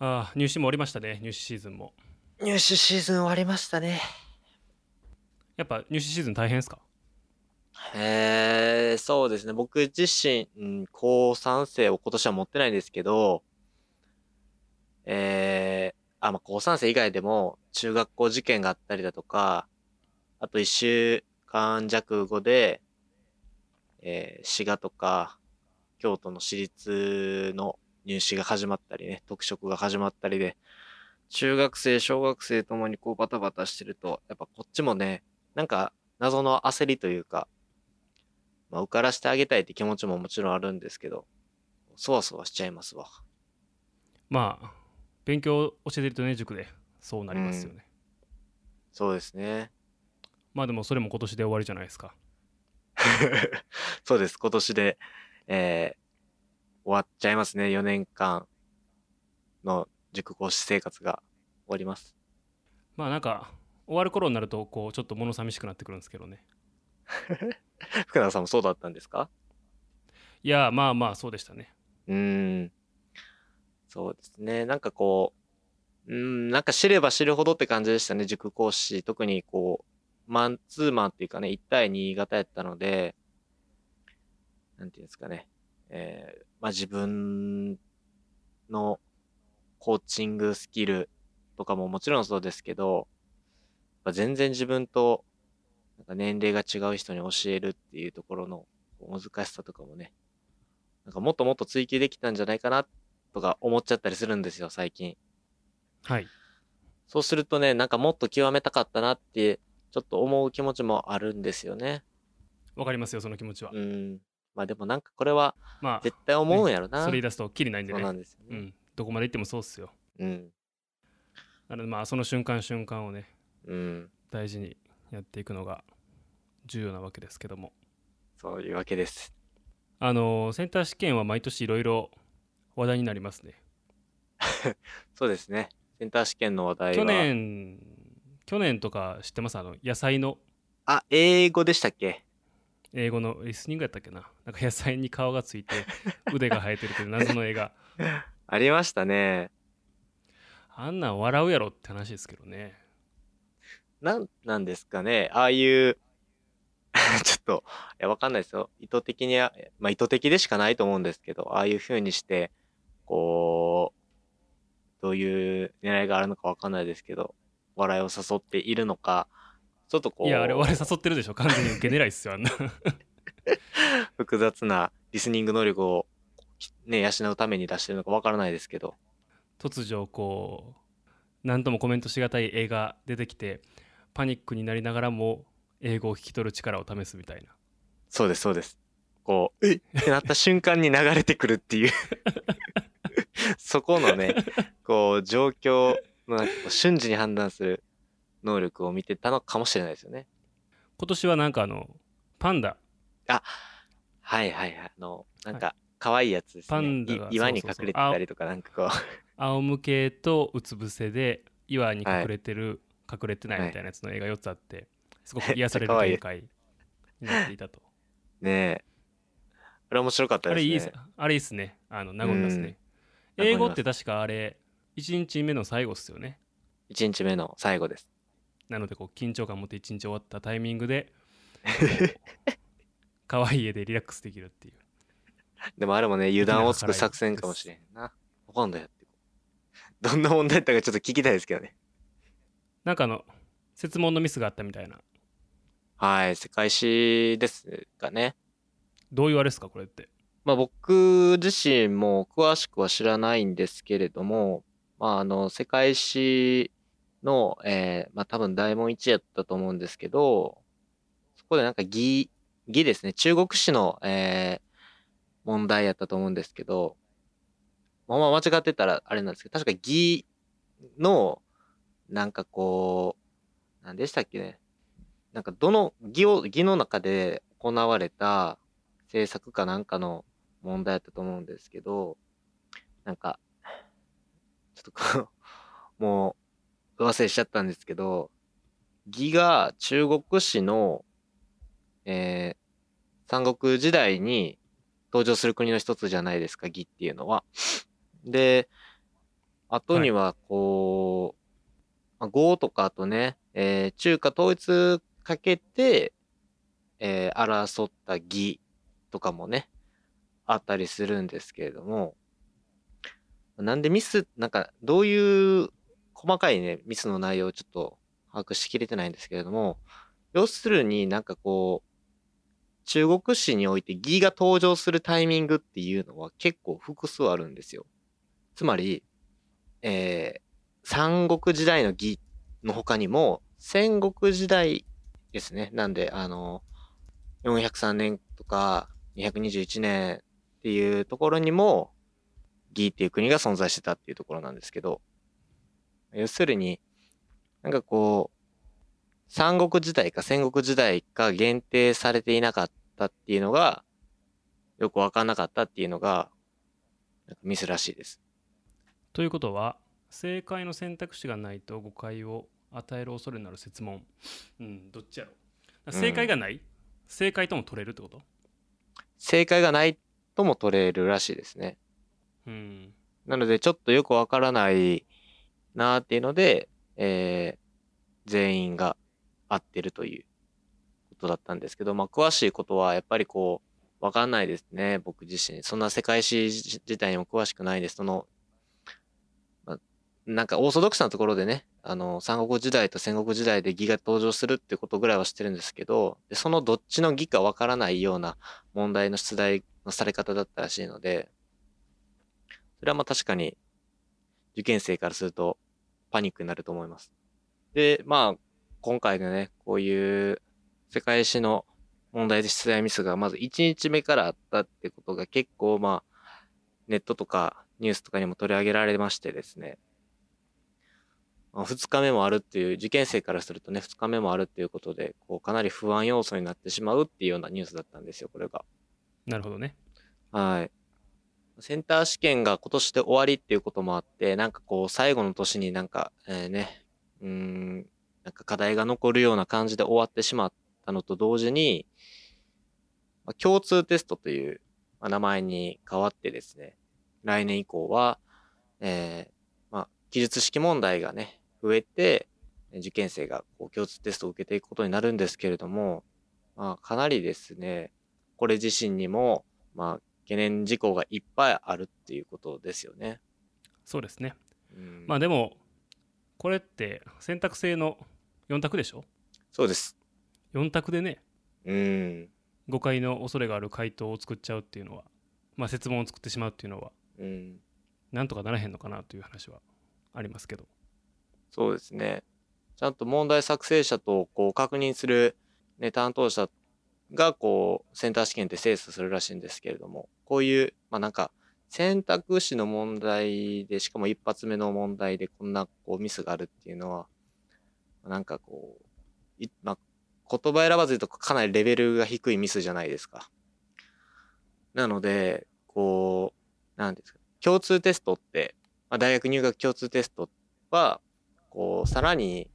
ああ、入試も終わりましたね、入試シーズンも。入試シーズン終わりましたね。やっぱ入試シーズン大変ですか？へえ、そうですね。僕自身、うん、高3生を今年は持ってないんですけど、えー、あ、まあ、高3生以外でも、中学校受験があったりだとか、あと1週間弱後で、えー、滋賀とか、京都の私立の入試が始まったりね、特色が始まったりで、中学生、小学生ともにこうバタバタしてると、やっぱこっちもね、なんか謎の焦りというか、まあ、受からしてあげたいって気持ちももちろんあるんですけど、そわそわしちゃいますわ。まあ、勉強教えてるとね、塾でそうなりますよね。そうですね。まあでもそれも今年で終わりじゃないですか。そうです。今年で、えー終わっちゃいますね。4年間の塾講師生活が終わります。まあなんか、終わる頃になると、こう、ちょっと物寂しくなってくるんですけどね。福永さんもそうだったんですか？いや、まあまあ、そうでしたね。うーん。そうですね。なんかこう、うーん、なんか知れば知るほどって感じでしたね。塾講師。特にこう、マンツーマンっていうかね、1対2型やったので、なんていうんですかね。えー、まあ自分のコーチングスキルとかももちろんそうですけど、全然自分となんか年齢が違う人に教えるっていうところの難しさとかもね、なんかもっともっと追求できたんじゃないかなとか思っちゃったりするんですよ、最近。はい。そうするとね、なんかもっと極めたかったなって、ちょっと思う気持ちもあるんですよね。わかりますよ、その気持ちはう。ん。まあでもなんかこれはまあ、絶対思うんやろな。それ言い出すときりないんでそうなね。んですよね。うん。どこまで行ってもそうっすよ。うん。なのでまあ、その瞬間瞬間をね、うん。大事にやっていくのが重要なわけですけども。そういうわけです。あの、センター試験は毎年いろいろ話題になりますね。そうですね。センター試験の話題は。去。年、去年とか知ってます？あの、野菜のあ、英語でしたっけ？英語のリスニングやったっけな？なんか野菜に皮がついて 腕が生えてるという謎の映画ありましたね。あんなん笑うやろって話ですけどねなんなんですかね。ああいう、ちょっと、いや、わかんないですよ。意図的には、まあ意図的でしかないと思うんですけど、ああいう風にして、こう、どういう狙いがあるのかわかんないですけど、笑いを誘っているのか、ちょっとこう、いやあれ我々誘ってるでしょ完全に受け狙いっすよあんな。複雑なリスニング能力を、ね、養うために出してるのかわからないですけど、突如こう何ともコメントしがたい映画出てきてパニックになりながらも英語を聞き取る力を試すみたいな。そうです、そうです。こう、えっ？ってなった瞬間に流れてくるっていう。そこのね、こう、状況のなん瞬時に判断する能力を見てたのかもしれないですよね。今年はなんかあのパンダ。はいはいはい。あの、なんか、可愛いやつですパね。ンダ岩に隠れてたりとか、なんかこう、仰向けとうつ伏せで岩に隠れてる、隠れてないみたいなやつの映画4つあってすごく癒される 展開になっていたと。ねえ。あれ面白かったですね。あれいいっす。あれいいっすね。あの和みますねうん。英語って確かあれ1日目の最後っすよね。1日目の最後です。なのでこう緊張感持って1日終わったタイミングで 可愛い絵でリラックスできるっていうでもあれもね、油断をつく作戦かもしれんな。わかんないやって。どんな問題やったかちょっと聞きたいですけどね。なんかあの設問のミスがあったみたいなはい、世界史ですかね。どういうあれですかこれってまあ僕自身も詳しくは知らないんですけれども、まああの、世界史の、えーまあ多分大問1やったと思うんですけど、そこでなんか義、義ですね。中国史の、えー問題やったと思うんですけど、まあま間違ってたらあれなんですけど、確か義の、なんかこう、何でしたっけね。なんかどの義を、義の中で行われた政策かなんかの問題だったと思うんですけど、なんか、ちょっとこう、もう、忘れしちゃったんですけど、義が中国史の、えー三国時代に登場する国の一つじゃないですか、義っていうのは。で、後にはこう、まあ、語とかあとね、えー中華統一かけて、えー争った義とかもね、あったりするんですけれども、なんでミス、なんかどういう細かいね、ミスの内容をちょっと把握しきれてないんですけれども、要するになんかこう、中国史において義が登場するタイミングっていうのは結構複数あるんですよ。つまり、えー三国時代の義の他にも、戦国時代ですね。なんで、あの、403年とか221年っていうところにも、義っていう国が存在してたっていうところなんですけど、要するに、なんかこう、三国時代か戦国時代か限定されていなかったっていうのが、よくわかんなかったっていうのが、ミスらしいです。ということは正解の選択肢がないと誤解を与える恐れのある説問。うんどっちやろ正解がない、正解とも取れるってこと？正解がないとも取れるらしいですね。うん。なので、ちょっとよくわからないなーっていうので、えー全員が合ってるということだったんですけど、まあ、詳しいことはやっぱりこう、わかんないですね、僕自身。そんな世界史自体にも詳しくないです。その、まあ、なんかオーソドックスなところでね、あの、三国時代と戦国時代で義が登場するってことぐらいは知ってるんですけど、そのどっちの義かわからないような問題の出題のされ方だったらしいので、それはまあ確かに受験生からするとパニックになると思います。で、まあ、今回のね、こういう世界史の問題で出題ミスがまず1日目からあったってことが結構まあ、ネットとかニュースとかにも取り上げられましてですね、まあ、2日目もあるっていう、受験生からするとね、2日目もあるっていうことで、こうかなり不安要素になってしまうっていうようなニュースだったんですよ、これが。なるほどねはい。センター試験が今年で終わりっていうこともあって、なんかこう最後の年になんか、えーね、うーん、なんか課題が残るような感じで終わってしまったのと同時に、まあ、共通テストという、ま名前に変わってですね、来年以降は、えーまあ、記述式問題がね、増えて、受験生がこう共通テストを受けていくことになるんですけれども、まあ、かなりですね、これ自身にも、まあ、懸念事項がいっぱいあるっていうことですよね。そうですねうんまあでもこれって選択制の4択でしょ？そうです。4択でねうん。誤解の恐れがある回答を作っちゃうっていうのはまあ説問を作ってしまうっていうのはうん。なんとかならへんのかなという話はありますけどそうですね。ちゃんと問題作成者とこう確認する、ね、担当者がこうセンター試験って精査するらしいんですけれども、こういう、まあなんか選択肢の問題で、しかも一発目の問題でこんなこうミスがあるっていうのは、なんかこう、いまあ、言葉選ばず言うとかなりレベルが低いミスじゃないですか。なので、こう、なんですか、共通テストって、まあ、大学入学共通テストは、こう、さらに、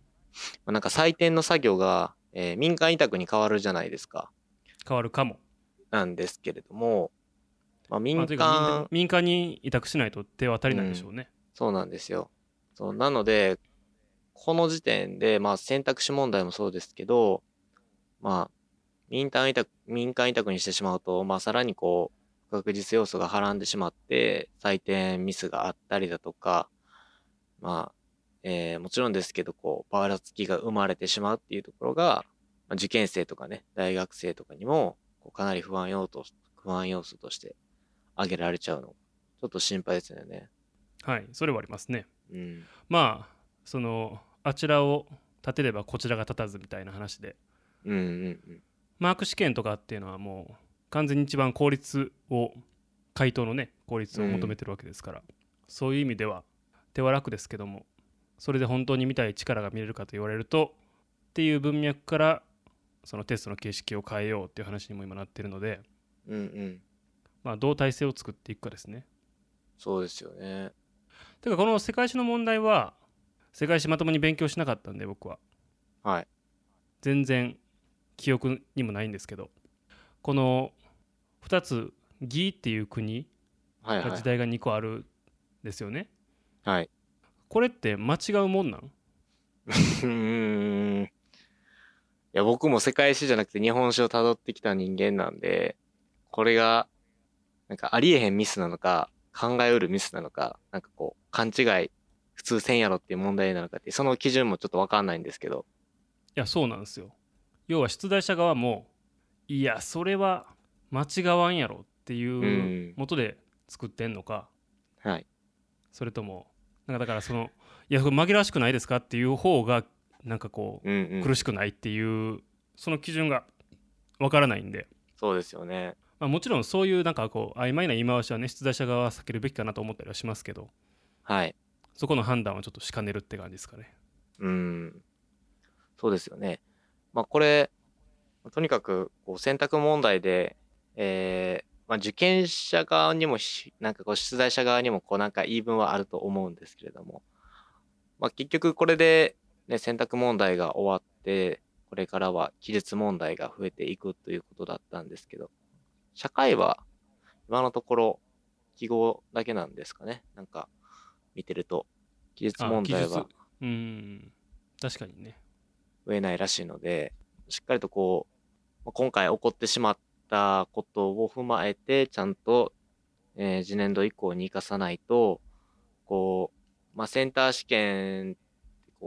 まあなんか採点の作業が、えー民間委託に変わるじゃないですか。変わるかも、なんですけれども、まあ、民間、まあ民間に委託しないと手は足りないでしょうね、そうなんですよ。そうなので、この時点で、まあ、選択肢問題もそうですけど、まあ、民間委託、民間委託にしてしまうと、まあ、さらにこう、不確実要素がはらんでしまって、採点ミスがあったりだとか、まあ、えーもちろんですけど、こう、ばらつきが生まれてしまうっていうところが、まあ、受験生とかね、大学生とかにも、こうかなり不安要素、不安要素として挙げられちゃうの、ちょっと心配ですよね。はいそれはありますねうん。まあそのあちらを立てればこちらが立たずみたいな話でうんうんうん。マーク試験とかっていうのはもう完全に一番効率を回答のね効率を求めてるわけですから、そういう意味では手は楽ですけどもそれで本当に見たい力が見れるかと言われるとっていう文脈からそのテストの形式を変えようっていう話にも今なってるので、うんうん。まあ、どう体制を作っていくかですね。そうですよね。てかこの世界史の問題は世界史まともに勉強しなかったんで僕ははい。全然記憶にもないんですけどこの2つ義っていう国はいはいが時。代が2個あるんですよね。はい。これって間違うもんなん？うーん。いや、僕も世界史じゃなくて日本史を辿ってきた人間なんで、これが、なんかありえへんミスなのか、考えうるミスなのか、なんかこう、勘違い、普通せんやろっていう問題なのかってその基準もちょっとわかんないんですけど。いやそうなんですよ要は出題者側もいやそれは間違わんやろっていうもとで作ってんのか、はい。それともなんかだからそのいや紛らわしくないですかっていう方がなんかこううんうん。苦しくないっていうその基準がわからないんで、そうですよね。まあ、もちろんそういうなんかこう曖昧な言い回しはね出題者側は避けるべきかなと思ったりはしますけどはい。そこの判断はちょっとしかねるって感じですかね。うん。そうですよね。まあこれ、とにかくこう選択問題で、えーまあ、受験者側にもし、なんかこう出題者側にもこうなんか言い分はあると思うんですけれども、まあ結局これで、ね、選択問題が終わって、これからは記述問題が増えていくということだったんですけど、社会は今のところ記号だけなんですかね。なんか見てると、記述あ問題はうん確かにね。増えないらしいので、しっかりとこう、まあ今回起こってしまったことを踏まえて、ちゃんと、えー次年度以降に生かさないと、こう、まあ、センター試験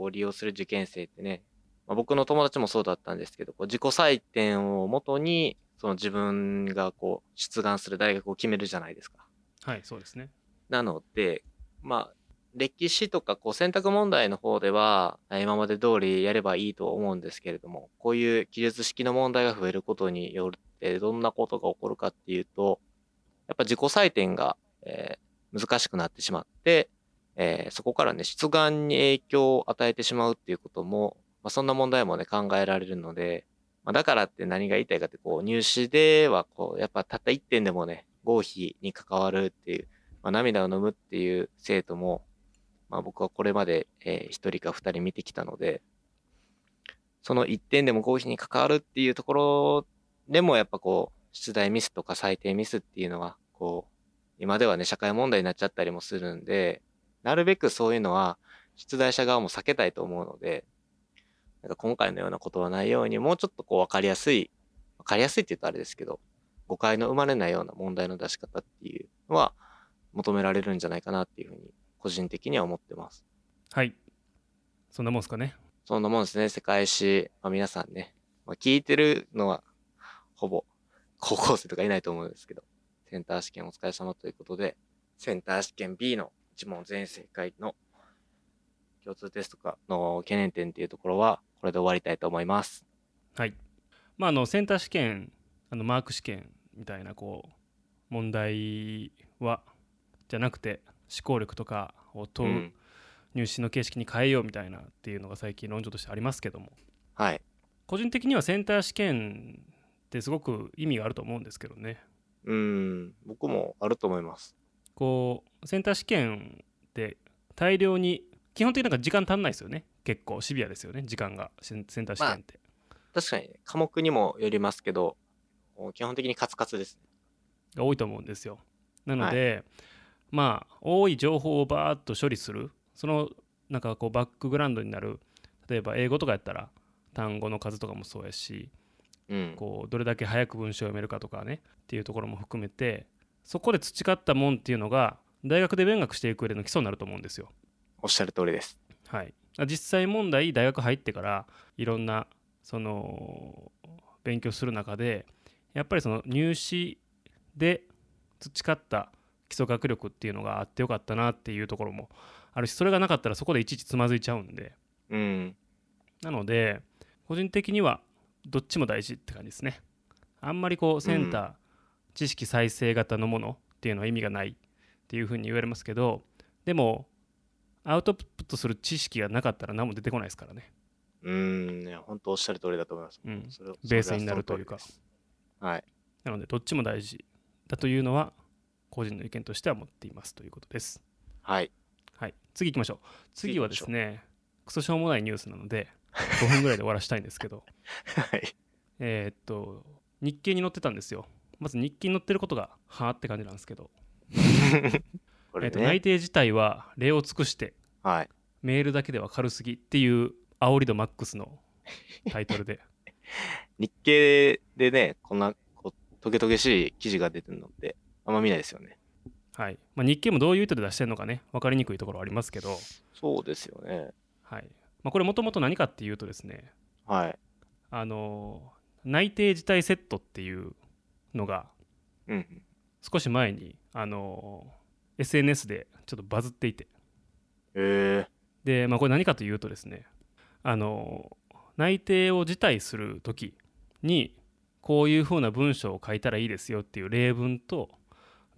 を利用する受験生ってね、まあ、僕の友達もそうだったんですけど、こう自己採点をもとに、その自分がこう、出願する大学を決めるじゃないですか。はいそうですね。なので、まあ、歴史とかこう選択問題の方では、えー今まで通りやればいいと思うんですけれども、こういう記述式の問題が増えることによって、どんなことが起こるかっていうと、やっぱ自己採点が、えー難しくなってしまって、えーそこからね、出願に影響を与えてしまうっていうことも、まあ、そんな問題もね、考えられるので、まあ、だからって何が言いたいかって、こう、入試では、こう、やっぱたった1点でもね、合否に関わるっていう、まあ、涙を飲むっていう生徒も、まあ、僕はこれまで、えー、1人か2人見てきたので、その1点でも合否に関わるっていうところでも、やっぱこう、出題ミスとか採点ミスっていうのは、こう、今ではね、社会問題になっちゃったりもするんで、なるべくそういうのは、出題者側も避けたいと思うので、なんか今回のようなことはないように、もうちょっとこう分かりやすい、分かりやすいって言うとあれですけど、誤解の生まれないような問題の出し方っていうのは求められるんじゃないかなっていうふうに、個人的には思ってます。はいそんなもんすかね。そんなもんですね、世界史。まあ、皆さんね、まあ、聞いてるのは、ほぼ、高校生とかいないと思うんですけど、センター試験お疲れ様ということで、センター試験 B の一問全正解の共通テストかの懸念点っていうところは、これで終わりたいと思います。はい。まああのセンター試験あのマーク試験みたいなこう問題はじゃなくて思考力とかをう。問うん入試の形式に変えようみたいなっていうのが最近論調としてありますけどもはい。個人的にはセンター試験ってすごく意味があると思うんですけどねうん、僕もあると思います。こうセンター試験って大量に基本的になんか時間足んないですよね。結構シビアですよね。時間が。センター試験って、確かに、ね、科目にもよりますけど、基本的にカツカツですね。が多いと思うんですよ。なので、まあ多い情報をバーッと処理する。そのなんかこうバックグラウンドになる。例えば英語とかやったら単語の数とかもそうやしうん。こうどれだけ早く文章を読めるかとかね。っていうところも含めてそこで培ったもんっていうのが大学で勉学していく上での基礎になると思うんですよ。おっしゃる通りです。はい、実際問題大学入ってからいろんなその勉強する中でやっぱりその入試で培った基礎学力っていうのがあってよかったなっていうところもあるしそれがなかったらそこでいちいちつまずいちゃうんでうん。なので個人的にはどっちも大事って感じですねあんまりこうセンター、知識再生型のものっていうのは意味がないっていうふうに言われますけどでもアウトプットする知識がなかったら何も出てこないですからねうん、いや、本当おっしゃる通りだと思います。うんそれベースになるというか。はい。なのでどっちも大事だというのは個人の意見としては持っていますということですはい。はい次行きましょう次はですねクソしょうもないニュースなので5分ぐらいで終わらしたいんですけど はい。えーっと日経に載ってたんですよまず日記に載ってることがはあって感じなんですけど、これえーっと内ね。定自体は礼を尽くしてはい。メールだけでは軽すぎっていう煽り度マックスのタイトルで 日経でね、こんなこうトゲトゲしい記事が出てるのってあんま見ないですよね。はい、まあ、日経もどういう意図で出してるのかね分かりにくいところはありますけど、そうですよね。はいまあ、これもともと何かっていうとですねはい。あの内定辞退セットっていうのがうんうん。少し前にあの SNS でちょっとバズっていてへえで、まあ、これ何かというとですねあの内定を辞退する時にこういうふうな文章を書いたらいいですよっていう例文と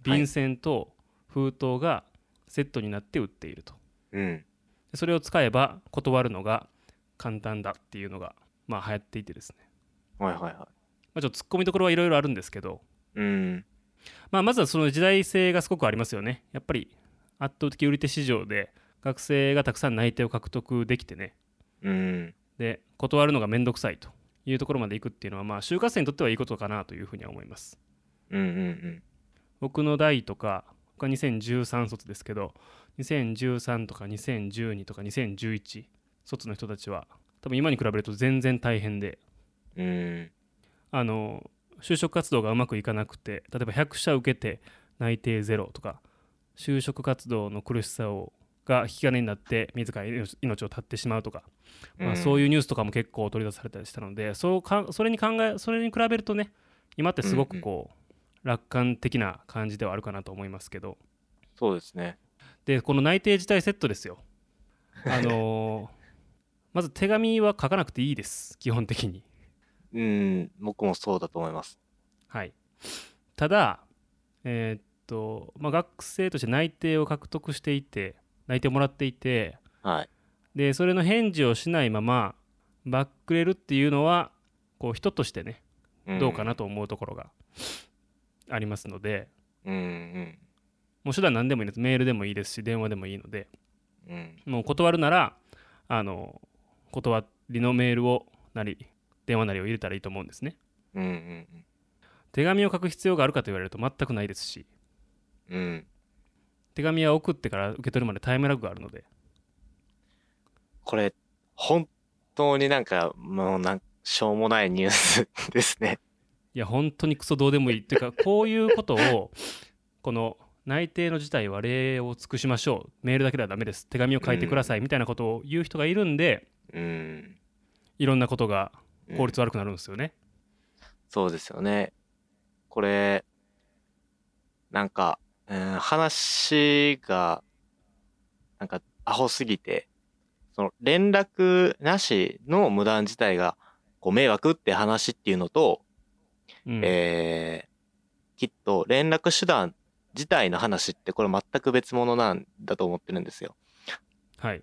便箋と封筒がセットになって売っているとうん。でそれを使えば断るのが簡単だっていうのがまあ流行っていてですね、はいはいはい。まあ、ちょっと突っ込みどころはいろいろあるんですけど、うん。まあ、まずはその時代性がすごくありますよねやっぱり圧倒的売り手市場で学生がたくさん内定を獲得できてねうん。で断るのがめんどくさいというところまでいくっていうのはまあ就活生にとってはいいことかなというふうには思いますうんうん僕の代とか僕は2013卒ですけど2013とか2012とか2011卒の人たちは多分今に比べると全然大変でうん。うん。あの就職活動がうまくいかなくて例えば100社受けて内定ゼロとか就職活動の苦しさをが引き金になって自ら命命を絶ってしまうとか、まあ、そういうニュースとかも結構取り出されたりしたのでそうかそれに考えそれに比べるとね今ってすごくこう、楽観的な感じではあるかなと思いますけどそうですね。でこの内定自体セットですよあのー まず手紙は書かなくていいです基本的にうん。僕もそうだと思います。はい、ただ、えーっとまあ、学生として内定を獲得していて内定をもらっていてはい。でそれの返事をしないままバックれるっていうのはこう人としてねんどうかなと思うところがありますので、うんうんもう手段何でもいいですメールでもいいですし電話でもいいのでうん。もう断るならあの断りのメールをなり電話なりを入れたらいいと思うんですねうんうん手紙を書く必要があるかと言われると全くないですしうん。うん。手紙は送ってから受け取るまでタイムラグがあるのでこれ、本当になんか、もうなんしょうもないニュースですね。いや本当にクソどうでもいいっていうか こういうことをこの内定の事態は礼を尽くしましょうメールだけではダメです手紙を書いてくださいみたいなことを言う人がいるんでうん。いろんなことがうん効率悪くなるんですよね、そうですよね。これ、なんか、うん、話が、なんか、アホすぎて、その、連絡なしの無断自体が、こう、迷惑って話っていうのと、うんえーきっと連絡手段自体の話ってこれ全く別物なんだと思ってるんですよ。はい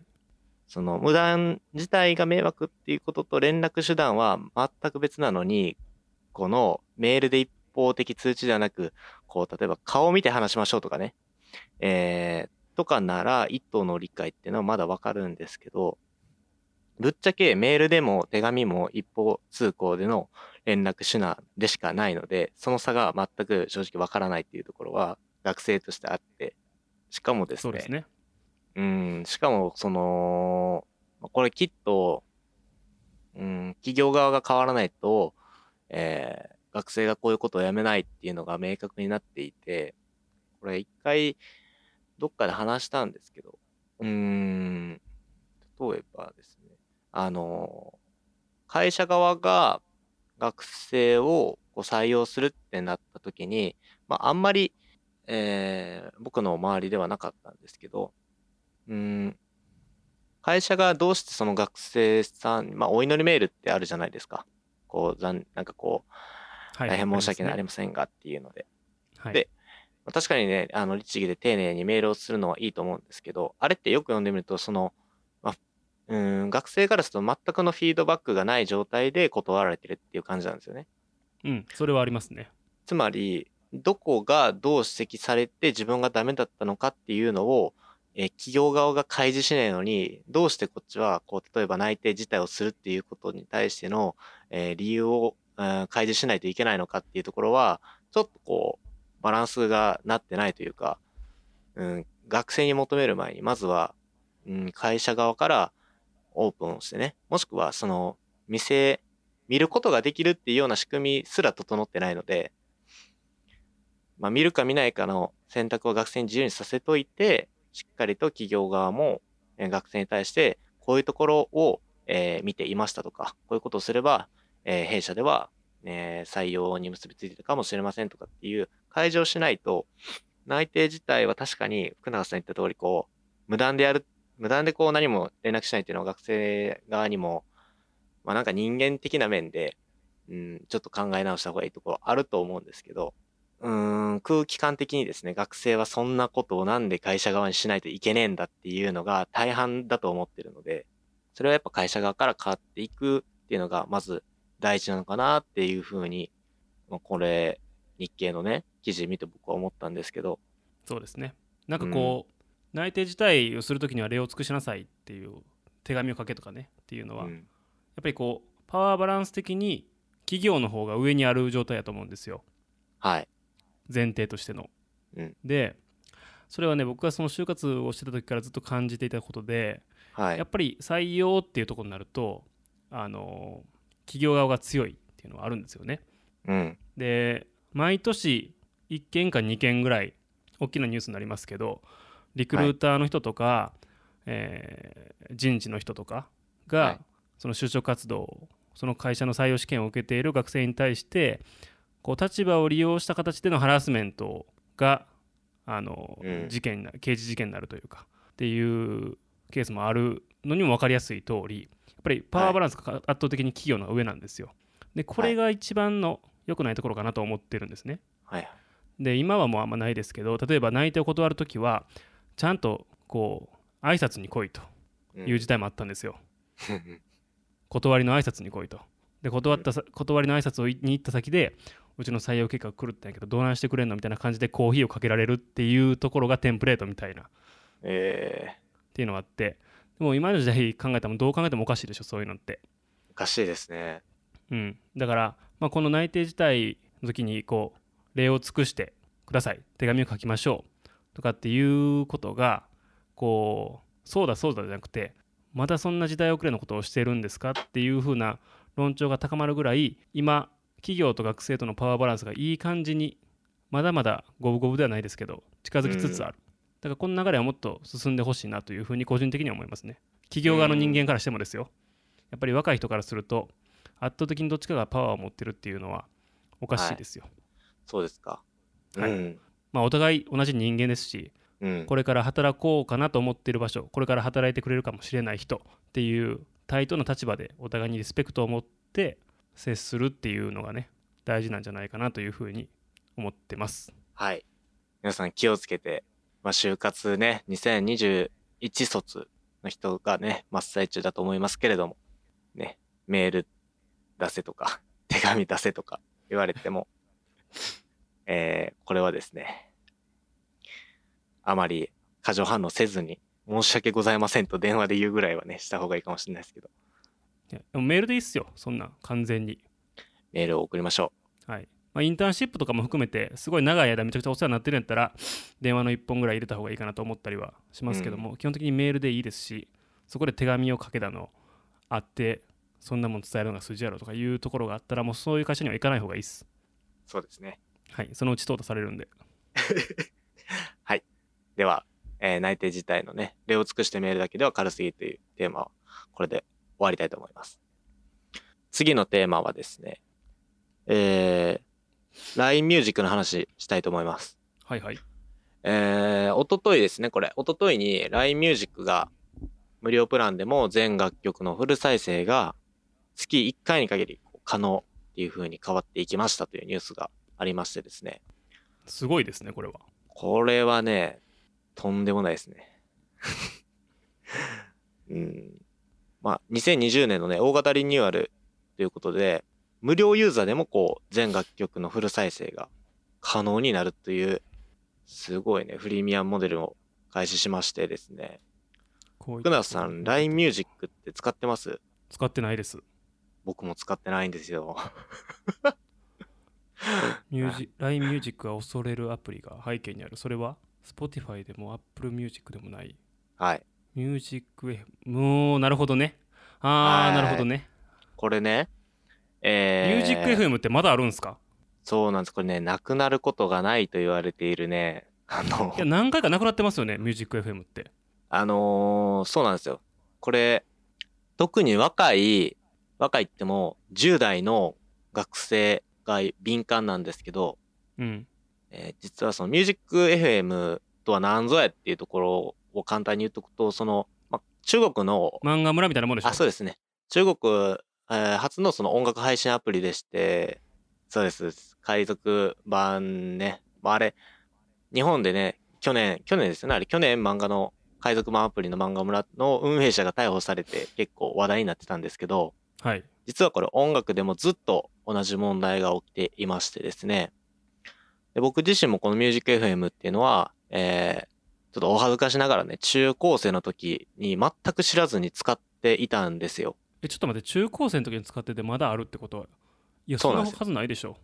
その無断自体が迷惑っていうことと連絡手段は全く別なのに、このメールで一方的通知ではなく、こう、例えば顔を見て話しましょうとかね、えー、とかなら一等の理解っていうのはまだわかるんですけど、ぶっちゃけメールでも手紙も一方通行での連絡手段でしかないので、その差が全く正直わからないっていうところは学生としてあって、しかもですね、そうですね。うん、しかも、その、これきっと、うん、企業側が変わらないと、えー学生がこういうことをやめないっていうのが明確になっていて、これ一回、どっかで話したんですけど、うーん、例えばですね、あの、会社側が学生をこう採用するってなった時に、まあ、あんまり、えー僕の周りではなかったんですけど、うーん、会社がどうしてその学生さん、まあ、お祈りメールってあるじゃないですか。こう、残なんかこう、はい大変申し訳ありまませんがっていうので。はいでまあ確かにね、あの、律儀で丁寧にメールをするのはいいと思うんですけど、あれってよく読んでみると、その、まあ、うーん、学生からすると全くのフィードバックがない状態で断られてるっていう感じなんですよね。うんそれはありますねつまり、どこがどう指摘されて自分がダメだったのかっていうのを、え企業側が開示しないのに、どうしてこっちは、こう、例えば内定自体をするっていうことに対しての、え理由を、うん開示しないといけないのかっていうところは、ちょっとこう、バランスがなってないというか、うん、学生に求める前に、まずは、うん、会社側からオープンをしてね、もしくはその店、見ることができるっていうような仕組みすら整ってないので、まあ、見るか見ないかの選択を学生に自由にさせといて、しっかりと企業側も学生に対して、こういうところを、え見ていましたとか、こういうことをすれば、え弊社では、え採用に結びついてるかもしれませんとかっていう開示をしないと、内定自体は確かに福永さん言った通り、こう、無断でやる、無断でこう何も連絡しないっていうのは学生側にも、まあなんか人間的な面で、うん、ちょっと考え直した方がいいところあると思うんですけど、うーん、空気感的にですね、学生はそんなことをなんで会社側にしないといけねえんだっていうのが大半だと思ってるので、それはやっぱ会社側から変わっていくっていうのがまず大事なのかなっていうふうに、まあこれ、日経のね、記事見て僕は思ったんですけど、そうですね。なんかこう、内定自体をするときには礼を尽くしなさいっていう手紙を書けとかねっていうのは、やっうん、ぱりこうパワーバランス的に企業の方が上にある状態だと思うんですよ。はい。前提としての。うんでそれはね僕がその就活をしてた時からずっと感じていたことで、はいやっ。ぱり採用っていうところになるとあの企業側が強いっていうのはあるんですよね。うん。で毎年1件か2件ぐらい大きなニュースになりますけどリクルーターの人とか、えー人事の人とかが、はいその就職活動その会社の採用試験を受けている学生に対してこう立場を利用した形でのハラスメントがあの、うん事件にな刑事事件になるというかっていうケースもあるのにも分かりやすい通りやっぱりパワーバランスが圧倒的に企業の上なんですよ。でこれが一番の良くないところかなと思ってるんですね。はい。で今はもうあんまないですけど例えば内定を断るときはちゃんとこう挨拶に来いとうんいう事態もあったんですよ。断りの挨拶に来いと。で断ったさ断りの挨拶をいに行った先でうちの採用結果が来るってんやけどどうなんしてくれんのみたいな感じでコーヒーをかけられるっていうところがテンプレートみたいなっえていうのがあってでも今の時代考えてもどう考えてもおかしいでしょそういうのって。ー、おかしいですね。うん、だから、まあ、この内定自体の時にこう礼を尽くしてください手紙を書きましょうとかっていうことがこうそうだそうだじゃなくてまたそんな時代遅れのことをしてるんですかっていう風な論調が高まるぐらい今企業と学生とのパワーバランスがいい感じにまだまだ五分五分ではないですけど近づきつつある、だからこの流れはもっと進んでほしいなというふうに個人的には思いますね。企業側の人間からしてもですよ。やっぱり若い人からすると圧倒的にどっちかがパワーを持ってるっていうのはおかしいですよ、そうですか。はい。うん。まあお互い同じ人間ですしうん。これから働こうかなと思っている場所これから働いてくれるかもしれない人っていう対等な立場でお互いにリスペクトを持って接するっていうのがね大事なんじゃないかなというふうに思ってますはい。皆さん気をつけて、まあ、就活ね、2021卒の人がね、真っ最中だと思いますけれども、ね、メール出せとか、手紙出せとか言われても、えー、これはですね、あまり過剰反応せずに、申し訳ございませんと電話で言うぐらいはね、した方がいいかもしれないですけど、メールでいいっすよそんなん完全に。メールを送りましょはい。まあ、インターンシップとかも含めてすごい長い間めちゃくちゃお世話になってるんやったら電話の1本ぐらい入れた方がいいかなと思ったりはしますけども、基本的にメールでいいですしそこで手紙を書けたのあってそんなもん伝えるのが筋やろとかいうところがあったらもうそういう会社には行かない方がいいです。う。そうですね。はい。そのうち淘汰されるんで。では、えー内定自体のね、例を尽くしてメールだけでは軽すぎるというテーマは、これで終わりたいと思います。次のテーマはですね、えー、LINE ミュージックの話したいと思います。はいはいえー、おとといですね、これ。おとといに LINE ミュージックが無料プランでも全楽曲のフル再生が月1回に限り可能っていう風に変わっていきましたというニュースがありましてですね。すごいですねこれはこれはね、とんでもないですね。うん。まあ、2020年のね、大型リニューアルということで、無料ユーザーでもこう、全楽曲のフル再生が可能になるという、すごいね、フリーミアムモデルを開始しましてですね。こうい福永さん、LINE ミュージックって使ってます？使ってないです僕も使ってないんですよ。ミュージ LINE ミュージックが恐れるアプリが背景にあるそれは Spotify でも Apple Music でもないはい。ミュージック FM もうなるほどね。ああはい。なるほどね。これね、えミュージック FM ってまだあるんですか？そうなんです。これね、なくなることがないと言われているね、あの。いや、何回かなくなってますよねミュージック FM って。あのーそうなんですよ。これ、特に若い、若いっても10代の学生が敏感なんですけど、うん。えー実はそのミュージック FM とは何ぞやっていうところを簡単に言っとくと、その、ま、中国の、漫画村みたいなもんでしょ？あ、そうですね。中国、えー初のその音楽配信アプリでして、そうです。海賊版ね。まああれ、日本でね、去年、去年ですよね。あれ、去年漫画の海賊版アプリの漫画村の運営者が逮捕されて結構話題になってたんですけど、はい実はこれ音楽でもずっと同じ問題が起きていましてですね。で僕自身もこのミュージック FM っていうのは、えーちょっとお恥ずかしながらね、中高生の時に全く知らずに使っていたんですよ。えちょっと待って中高生の時に使っててまだあるってことは？いやそんなんですよはずないでしょ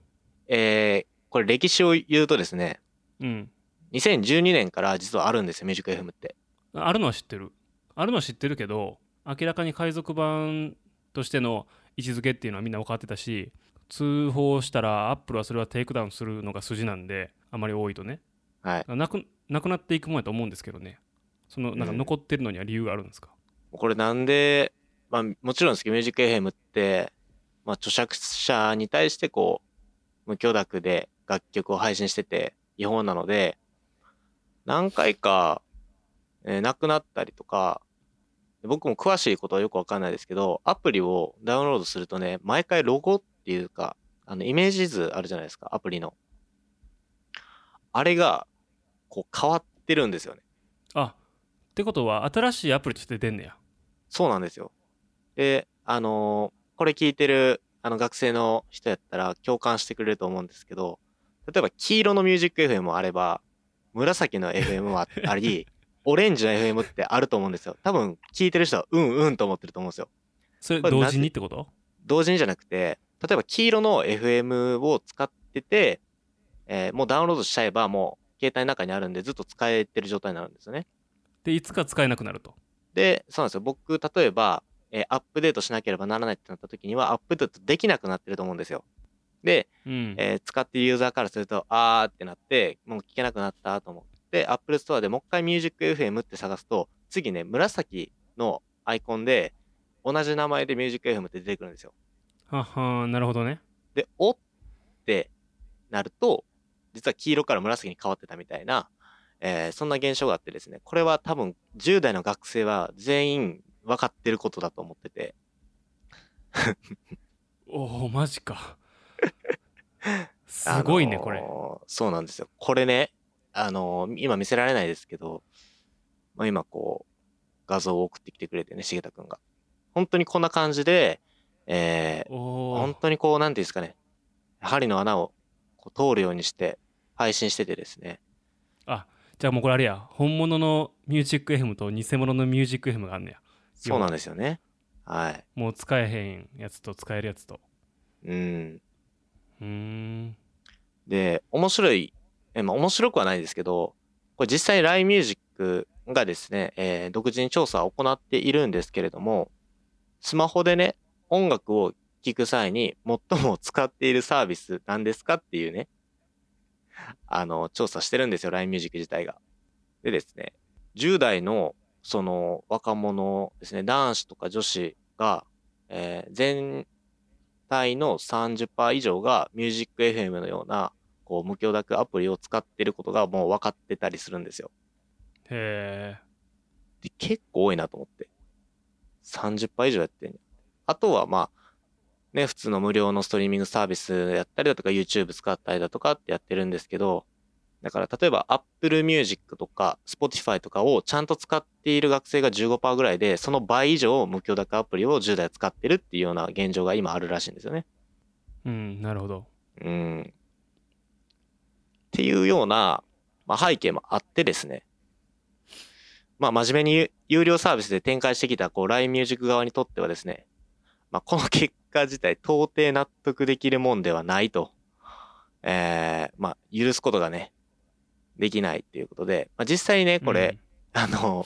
えーこれ歴史を言うとですね、うん2012年から実はあるんですよ、 Music FM って。あるのは知ってるあるのは知ってるけど明らかに海賊版としての位置づけっていうのはみんな分かってたし通報したらアップルはそれはテイクダウンするのが筋なんであまり多いとねはい。なくなくなっていくもんやと思うんですけどね。そのなんかうん残ってるのには理由があるんですか、これなんで、まあもちろんですけど、ミュージック FM って、まあ著作者に対してこう、無許諾で楽曲を配信してて違法なので、何回か、えーなくなったりとか、僕も詳しいことはよくわかんないですけど、アプリをダウンロードするとね、毎回ロゴっていうか、あの、イメージ図あるじゃないですか、アプリの。あれが、こう変わってるんですよね。あってことは新しいアプリとして出んねやそうなんですよ。で、あのーこれ聞いてるあの学生の人やったら共感してくれると思うんですけど、例えば黄色のミュージック FM もあれば、紫の FM もああり、オレンジの FM ってあると思うんですよ。多分聞いてる人はうんうんと思ってると思うんですよ。それ同時にってこと？同時にじゃなくて、例えば黄色の FM を使ってて、えーもうダウンロードしちゃえばもう携帯の中にあるんでずっと使えてる状態になるんですよね。でいつか使えなくなるとで、そうなんですよ。僕、例えば、えーアップデートしなければならないってなった時には、アップデートできなくなってると思うんですよ。で、うん、えー使ってるユーザーからすると、あーってなって、もう聞けなくなったと思って、Apple Store でもう一回 Music FM って探すと、次ね、紫のアイコンで、同じ名前で Music FM って出てくるんですよ。はっはなるほどねで、おってなると、実は黄色から紫に変わってたみたいな、えーそんな現象があってですね、これは多分10代の学生は全員分かってることだと思ってて、おおマジか すごいね、あのーこれそうなんですよ。これね、あのー今見せられないですけど、まあ、今こう、画像を送ってきてくれてね、重田くんが。本当にこんな感じで、えーお本当にこう、なんていうんですかね、針の穴をこう通るようにして配信しててですね、あじゃあもうこれあれや本物のミュージック FM と偽物のミュージック FM があんねやそうなんですよね。はい。もう使えへんやつと使えるやつとうん。うーんで、面白い、えまあ、面白くはないですけど、これ実際 LINE Music がですね、えー独自に調査を行っているんですけれども、スマホでね、音楽を聴く際に最も使っているサービスなんですかっていうね、あの、調査してるんですよ、LINE Music 自体が。でですね、10代のその若者ですね、男子とか女子が、えー全体の30%以上が Music FM のようなこう無許諾アプリを使ってることがもう分かってたりするんですよ。へえで結構多いなと思って。30%以上やってんねあとはまあ、ね、普通の無料のストリーミングサービスやったりだとか YouTube 使ったりだとかってやってるんですけど、だから例えば Apple Music とか Spotify とかをちゃんと使っている学生が15%ぐらいで、その倍以上無許諾アプリを10代は使ってるっていうような現状が今あるらしいんですよね。うんなるほどうん。っていうような、まあ、背景もあってですね。まあ、真面目に有有料サービスで展開してきた、こう、LINE ミュージック側にとってはですね、まあ、この結果自体、到底納得できるもんではないと、えー、まあ、許すことがね、できないっていうことで、まあ、実際ね、これ、あの、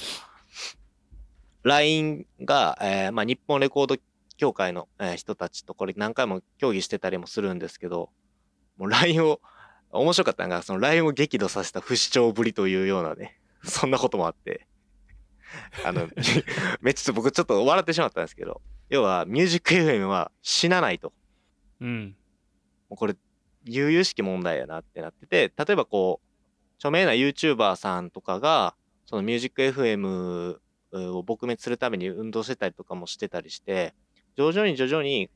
LINE が、えーまあ、日本レコード協会の、えー人たちとこれ何回も協議してたりもするんですけど、もう LINE を、面白かったのが、その LINE を激怒させた不死鳥ぶりというようなね、そんなこともあって、あの、めっちゃ僕ちょっと笑ってしまったんですけど、要は、ミュージック FM は死なないと。うんもうこれ、悠々しき問題やなってなってて、例えばこう、著名な YouTuber さんとかが、そのミュージック FM を撲滅するために運動してたりとかもしてたりして、徐々に徐々に、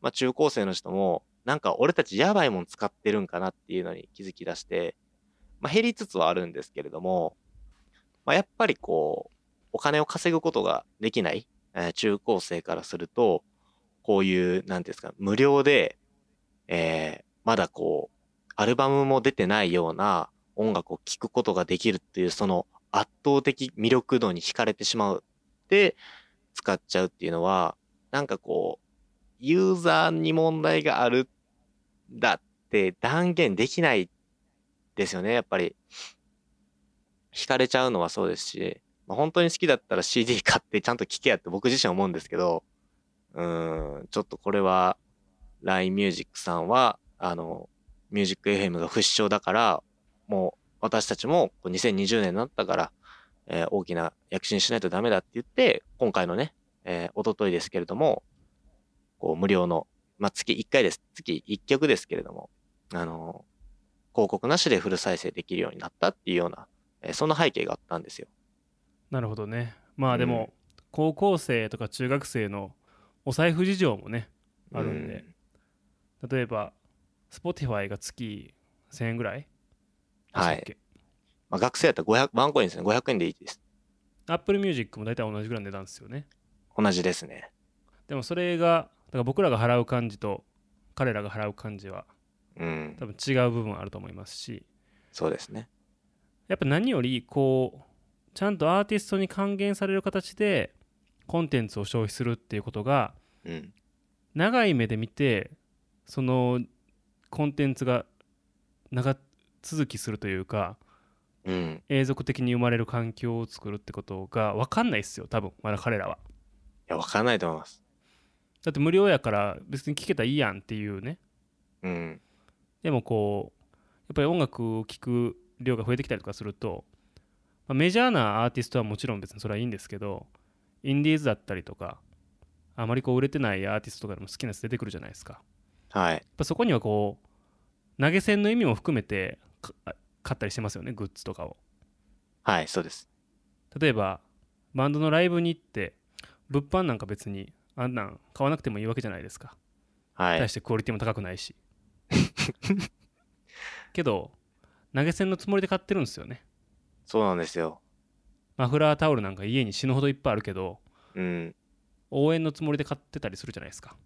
まあ中高生の人も、なんか俺たちやばいもん使ってるんかなっていうのに気づき出して、まあ減りつつはあるんですけれども、まあやっぱりこう、お金を稼ぐことができない、え中高生からすると、こういう、なんですか、無料で、えーまだこう、アルバムも出てないような音楽を聴くことができるっていう、その圧倒的魅力度に惹かれてしまう。で、使っちゃうっていうのは、なんかこう、ユーザーに問題があるだって断言できないですよね、やっぱり。惹かれちゃうのはそうですし、まあ、本当に好きだったら CD 買ってちゃんと聴けやって僕自身思うんですけど、うん、ちょっとこれは LINE ミュージックさんは、あの、ミュージック FM が不死鳥だから、もう私たちも2020年になったから、えー大きな躍進しないとダメだって言って、今回のね、えー、おとといですけれども、こう無料の、まあ、月1回です。月1曲ですけれども、あの広告なしでフル再生できるようになったっていうような、えーそんな背景があったんですよ。なるほどねまあでも、高校生とか中学生のお財布事情もねあるんで、例えば Spotify が月1000円ぐらい？はい。まあ、学生やったら500、ワンコインですね。500円でいいです。Apple Music も大体同じぐらいの値段ですよね同じですね。でもそれがだから僕らが払う感じと彼らが払う感じはうん。多分違う部分あると思いますしそうですね。やっぱ何よりこうちゃんとアーティストに還元される形でコンテンツを消費するっていうことがうん。長い目で見てそのコンテンツが長続きするというかうん。永続的に生まれる環境を作るってことが分かんないっすよ多分まだ彼らはいや、わかんないと思います。だって無料やから別に聴けたらいいやんっていうねうん。でもこうやっぱり音楽を聴く量が増えてきたりとかすると、まあメジャーなアーティストはもちろん別にそれはいいんですけどインディーズだったりとかあまりこう売れてないアーティストとかでも好きなやつ出てくるじゃないですかはい。やっぱそこにはこう投げ銭の意味も含めてか買ったりしてますよねグッズとかをはい、そうです。例えばバンドのライブに行って物販なんか別にあんなん買わなくてもいいわけじゃないですかはい対。してクオリティも高くないし けど投げ銭のつもりで買ってるんですよねそうなんですよ。マフラータオルなんか家に死ぬほどいっぱいあるけどうん。応援のつもりで買ってたりするじゃないですか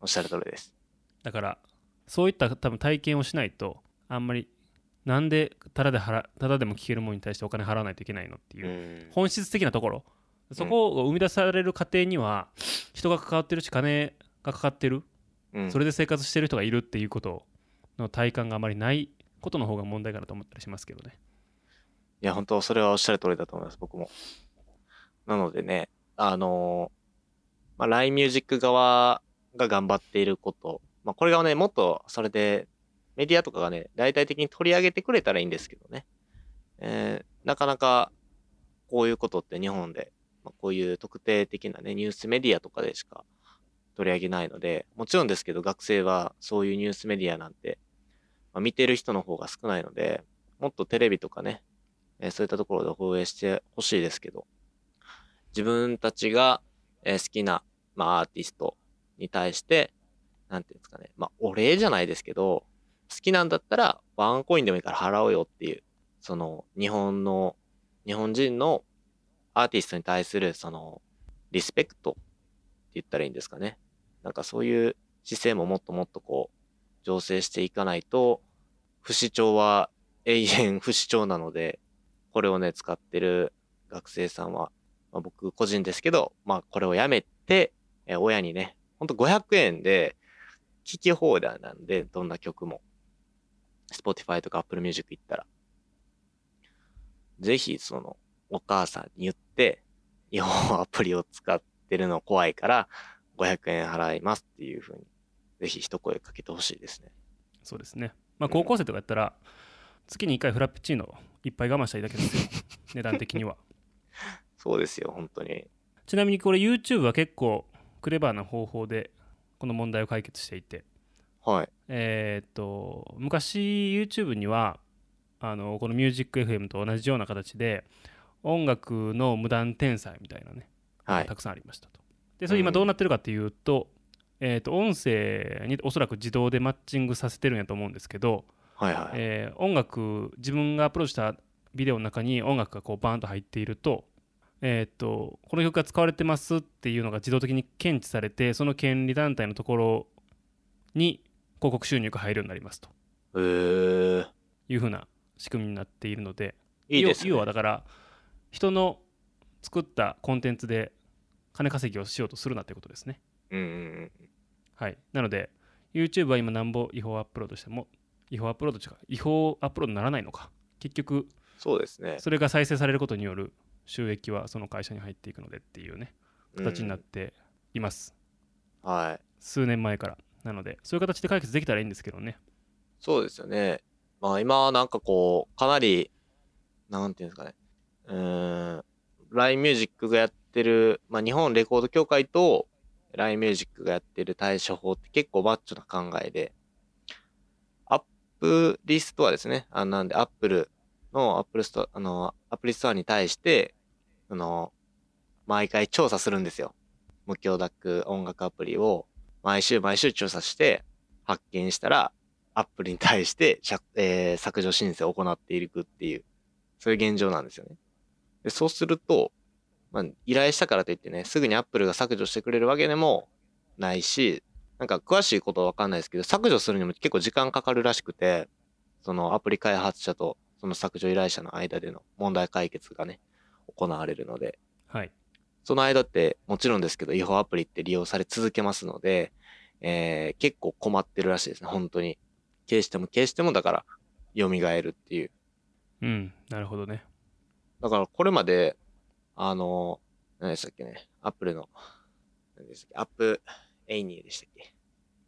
おっしゃる通りです。だからそういった多分体験をしないとあんまりなんでただで払ただでも聞けるものに対してお金払わないといけないのっていうう、ん。本質的なところそこを生み出される過程には人が関わってるし金がかかってるうん、それで生活してる人がいるっていうことの体感があまりないことの方が問題かなと思ったりしますけどねいや、本当それはおっしゃる通りだと思います、僕も。なのでね、あのーまあ、LINE ミュージック側が頑張っていること、まあ、これがね、もっとそれでメディアとかがね、大々的に取り上げてくれたらいいんですけどね。えーなかなかこういうことって日本で、まあ、こういう特定的なね、ニュースメディアとかでしか取り上げないので、もちろんですけど学生はそういうニュースメディアなんて、まあ、見てる人の方が少ないので、もっとテレビとかね、えそういったところで放映してほしいですけど、自分たちが、え好きな、まあ、アーティストに対して、なんていうんですかね、まあ、お礼じゃないですけど、好きなんだったら、ワンコインでもいいから払おうよっていう、その、日本の、日本人のアーティストに対する、その、リスペクトって言ったらいいんですかね。なんかそういう姿勢ももっともっとこう、醸成していかないと、不死鳥は永遠不死鳥なので、これをね、使ってる学生さんは、まあ、僕個人ですけど、まあこれをやめて、えー親にね、ほんと500円で聞き放題なんで、どんな曲も。Spotify とか Apple Music 行ったら。ぜひ、その、お母さんに言って、違法アプリを使ってるの怖いから、500円払いますっていうふうに、ぜひ一声かけてほしいですね。そうですねまあ高校生とかやったら月に1回フラペチーノいっぱい我慢したいだけですよ。値段的には。そうですよ、本当に。ちなみにこれ YouTube は結構クレバーな方法でこの問題を解決していて。はい。えーっと昔 YouTube にはあのこの「ミュージック f m と同じような形で音楽の無断転載みたいなね、はい。たくさんありましたと。でそれ今どうなってるかっていうと,、えーっと音声におそらく自動でマッチングさせてるんやと思うんですけど、はいはい。えー音楽自分がアップロードしたビデオの中に音楽がこうバーンと入っていると,、えーっとこの曲が使われてますっていうのが自動的に検知されてその権利団体のところに広告収入が入るようになりますとえー、いうふうな仕組みになっているのでいいですね。要要はだから人の作ったコンテンツで金稼ぎをしようとするなということですね。うんうんうん。はい、なので YouTube は今なんぼ違法アップロードしても違法アップロード違う。違法アップロードにならないのか結局そう。ですね。それが再生されることによる収益はその会社に入っていくのでっていう。ね形になっています、はい。数年前からなのでそう。いう。形で解決できたらいいんですけどねそう。ですよね。まあ今はなんかこう、かなり、なんていう。んですかね。う。ん、LINE ミュージックがやってる、まあ日本レコード協会と LINE ミュージックがやってる対処法って結構マッチョな考えで、プリストはですね、あなんで Apple のアップルストア、あの、アプリストアに対して、あの、毎回調査するんですよ。無許諾音楽アプリを毎週毎週調査して発見したら、アップルに対して、えー削除申請を行っていくっていう、そういう現状なんですよね。でそうすると、まあ、依頼したからといってね、すぐにアップルが削除してくれるわけでもないし、なんか詳しいことはわかんないですけど、削除するにも結構時間かかるらしくて、そのアプリ開発者とその削除依頼者の間での問題解決がね、行われるので、はい。その間ってもちろんですけど、違法アプリって利用され続けますので、えー結構困ってるらしいですね、本当に。消しても消してもだから、蘇るっていう。うん。なるほどね。だからこれまで、あの、何でしたっけね、アップルの、何でしたっけ、 App Annie でしたっけ？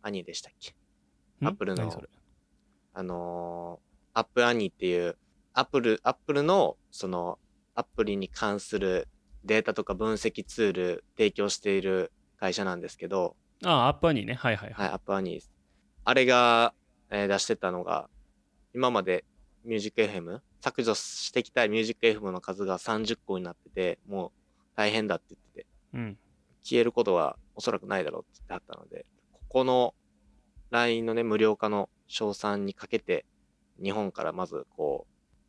Annie でしたっけ？ん？アップルのあのー App Annie っていう、アップル、アップルの、その、アプリに関するデータとか分析ツール提供している会社なんですけど、ああ App Annie ね。はいはいはい。はい、 App Annie。あれが、えー出してたのが、今までミュージック FM、削除してきたミュージック FM の数が30個になってて、もう大変だって言ってて、うん。消えることはおそらくないだろうって言ってあったので、ここの LINE のね、無料化の賞賛にかけて、日本からまずこ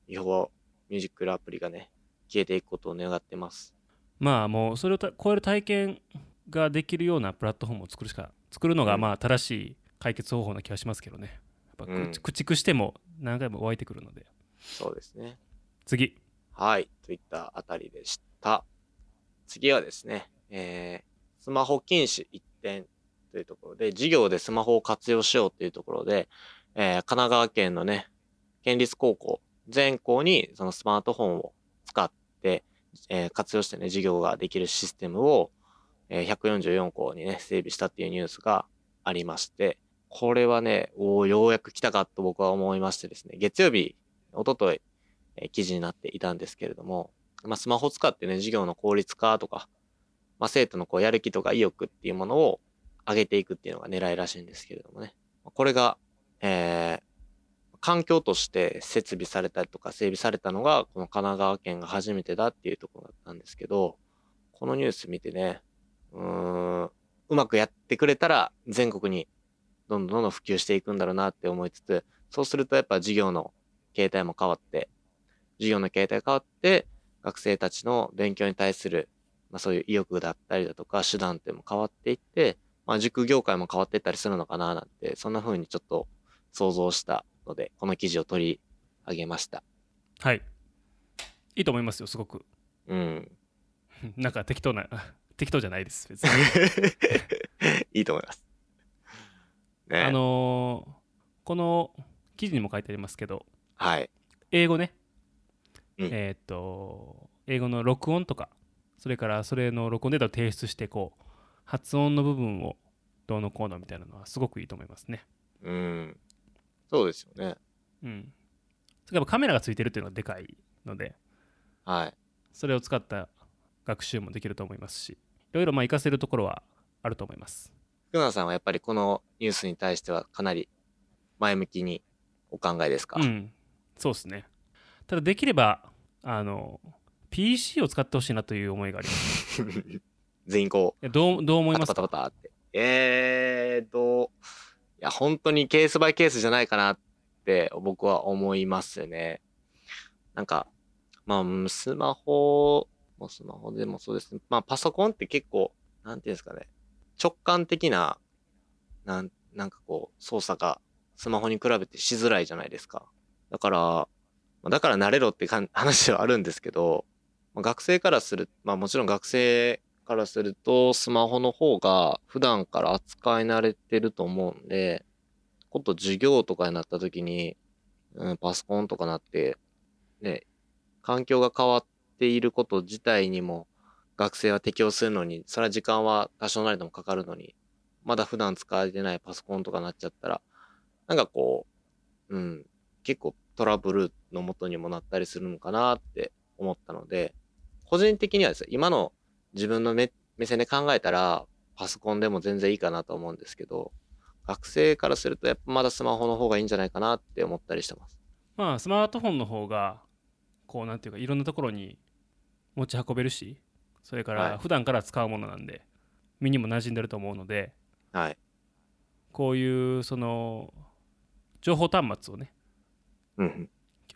う、違法ミュージックアプリがね、消えていくことを願ってます。まあもうそれをた超える体験ができるようなプラットフォームを作るしか作るのがうんまあ正しい解決方法な気がしますけどねやっぱうん駆駆逐しても何回も湧いてくるのでそうですね。次はい、といったあたりでした。次はですね、えー、スマホ禁止一点というところで、授業でスマホを活用しようというところで、えー神奈川県のね、県立高校全校にそのスマートフォンを使って、えー活用してね、授業ができるシステムを、えー144校にね、整備したっていうニュースがありまして、これはね、おーようやく来たかと僕は思いましてですね、月曜日、おととい、え記事になっていたんですけれども、まあ、スマホ使ってね、授業の効率化とか、まあ、生徒のこうやる気とか意欲っていうものを上げていくっていうのが狙いらしいんですけれどもね。これが、えー環境として設備されたりとか整備されたのが、この神奈川県が初めてだっていうところだったんですけど、このニュース見てね、うーん、うまくやってくれたら全国にどんどんどんどん普及していくんだろうなって思いつつ、そうするとやっぱ授業の形態も変わって、授業の形態が変わって、学生たちの勉強に対する、まあそういう意欲だったりだとか、手段っても変わっていって、まあ塾業界も変わっていったりするのかななんて、そんな風にちょっと想像したので、この記事を取り上げました。はいいいと思いますよすごくうん。なんか適当な 適当じゃないです別に いいと思います。ね。あのーこの記事にも書いてありますけどはい。英語ね、うんえーっと英語の録音とかそれからそれの録音データを提出してこう発音の部分をどうのこうのみたいなのはすごくいいと思いますねうん。そうですよね。うんそれからカメラがついてるっていうのがでかいのではい。それを使った学習もできると思いますしいろいろまあ活かせるところはあると思います福永さんはやっぱりこのニュースに対してはかなり前向きにお考えですか、うんそうですねただできればあの PC を使ってほしいなという思いがあります 全員こえどうどう思う、います？かパタパタパタって。えーと、いや、本当にケースバイケースじゃないかなって僕は思いますね。なんか、まあ、うんスマホもスマホでもそうですね。まあ、パソコンって結構、なんていうんですかね、直感的な、なん、なんかこう、操作がスマホに比べてしづらいじゃないですか。だから、まあだから慣れろって 話ではあるんですけど、まあ、学生からする、まあもちろん学生からすると、スマホの方が普段から扱い慣れてると思うんで、こと授業とかになった時に、うん、パソコンとかなって、ね、環境が変わっていること自体にも学生は適応するのに、それは時間は多少なりともかかるのに、まだ普段使われてないパソコンとかなっちゃったら、なんかこう、うん、結構トラブルの元にもなったりするのかなって思ったので、個人的にはですね、今の自分の目目線で考えたら、パソコンでも全然いいかなと思うんですけど、学生からするとやっぱまだスマホの方がいいんじゃないかなって思ったりしてます。まあスマートフォンの方がこうなんていうかいろんなところに持ち運べるしそれかはいら普段から使うものなんで身にも馴染んでると思うのではい。こういうその情報端末をねうんうん。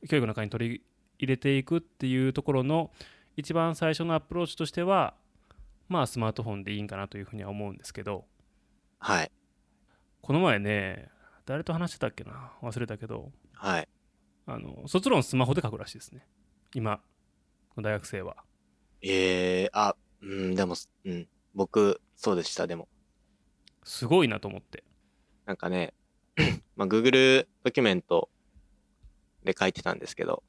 教育の中に取り入れていくっていうところの一番最初のアプローチとしてはまあスマートフォンでいいんかなというふうには思うんですけどはい。この前ね誰と話してたっけな？忘れたけどはい。あの卒論スマホで書くらしいですね今の大学生はええあ、うん、でも、うん。僕、そうでした、でも。すごいなと思ってなんかね、まあ、Google ドキュメントで書いてたんですけど、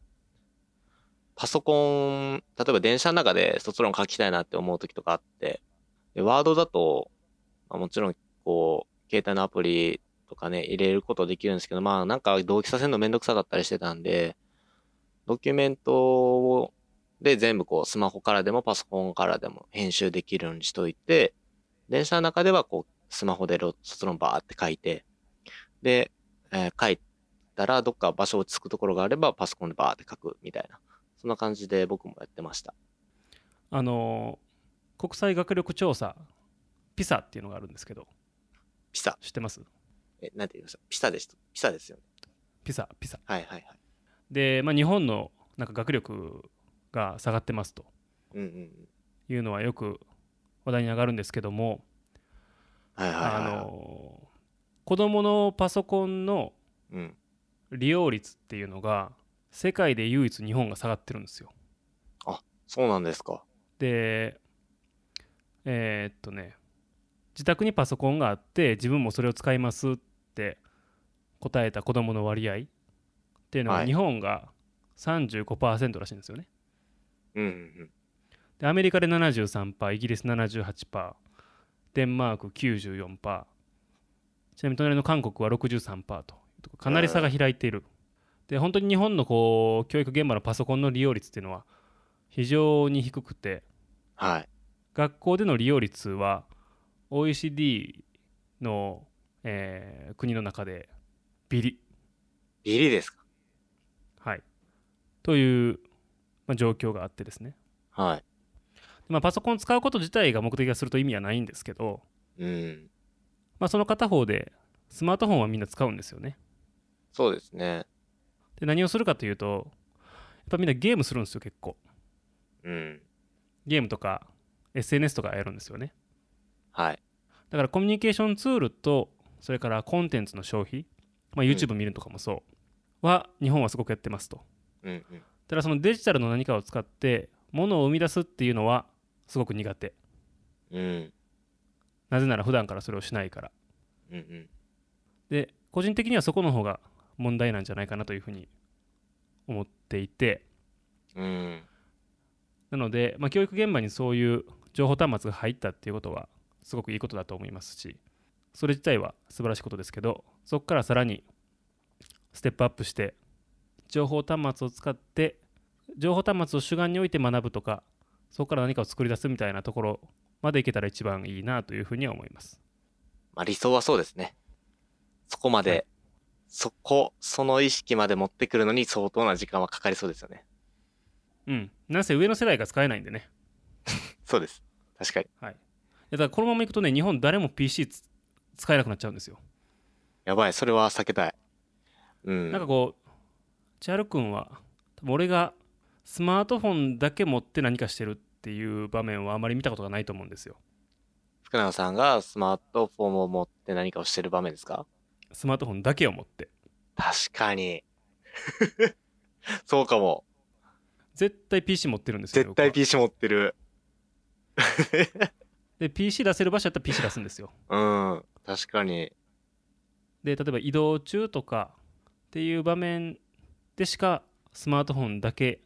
パソコン、例えば電車の中で卒論書きたいなって思う時とかあって、で、ワードだと、まあ、もちろん、こう、携帯のアプリとかね、入れることできるんですけど、まあ、なんか同期させるのめんどくさかったりしてたんで、ドキュメントをで全部こう、スマホからでもパソコンからでも編集できるようにしといて、電車の中ではこう、スマホで卒論バーって書いて、で、えー書いたらどっか場所落ち着くところがあればパソコンでバーって書くみたいな。そんな感じで僕もやってました。あの国際学力調査ピサっていうのがあるんですけどピサ？知ってます？え、なんて言いました？ピサでした。ピサですよね。ピサピサはいはいはい。で、まあ、日本のなんか学力が下がってますとうんうんうん。いうのはよく話題に上がるんですけども、はいはいはい。あの子どものパソコンのうん。利用率っていうのが世界で唯一日本が下がってるんですよそうなんですか。でえーっとね自宅にパソコンがあって自分もそれを使いますって答えた子どもの割合っていうのははい日本が35%らしいんですよね。うんうんうん。でアメリカで73%イギリス78%デンマーク94%ちなみに隣の韓国は63%とかなり差が開いている。で本当に日本のこう教育現場のパソコンの利用率っていうのは非常に低くてはい。学校での利用率は OECD の、えー国の中でビリ、ビリですか？はい、という、まあ、状況があってですね、はい。まあ、パソコンを使うこと自体が目的化すると意味はないんですけど、うん。まあ、その片方でスマートフォンはみんな使うんですよねそうですね。で何をするかというとやっぱみんなゲームするんですよ結構うん。ゲームとか SNS とかやるんですよねはい。だからコミュニケーションツールとそれからコンテンツの消費、まあ、YouTube 見るとかもそうは日本はすごくやってますとうんうん。ただそのデジタルの何かを使って物を生み出すっていうのはすごく苦手うん。なぜなら普段からそれをしないからうんうん。で個人的にはそこの方が問題なんじゃないかなというふうに思っていてうん。なので、まあ、教育現場にそういう情報端末が入ったっていうことはすごくいいことだと思いますしそれ自体は素晴らしいことですけどそこからさらにステップアップして情報端末を使って情報端末を主眼に置いて学ぶとかそこから何かを作り出すみたいなところまでいけたら一番いいなというふうには思います。まあ理想はそうですね。そこまで、はいそこ、その意識まで持ってくるのに相当な時間はかかりそうですよね。うん。なんせ上の世代が使えないんでね。そうです。確かに。はい。だからこのままいくとね、日本誰も PC つ使えなくなっちゃうんですよ。やばい、それは避けたい。うん。なんかこう、千春君は、多分俺がスマートフォンだけ持って何かしてるっていう場面はあまり見たことがないと思うんですよ。福永さんがスマートフォンを持って何かをしてる場面ですか？スマートフォンだけを持って。確かに。そうかも。絶対 PC 持ってるんですよ。絶対 PC 持ってる。で、PC 出せる場所やったら PC 出すんですよ。うん。確かに。で、例えば移動中とかっていう場面でしかスマートフォンだけ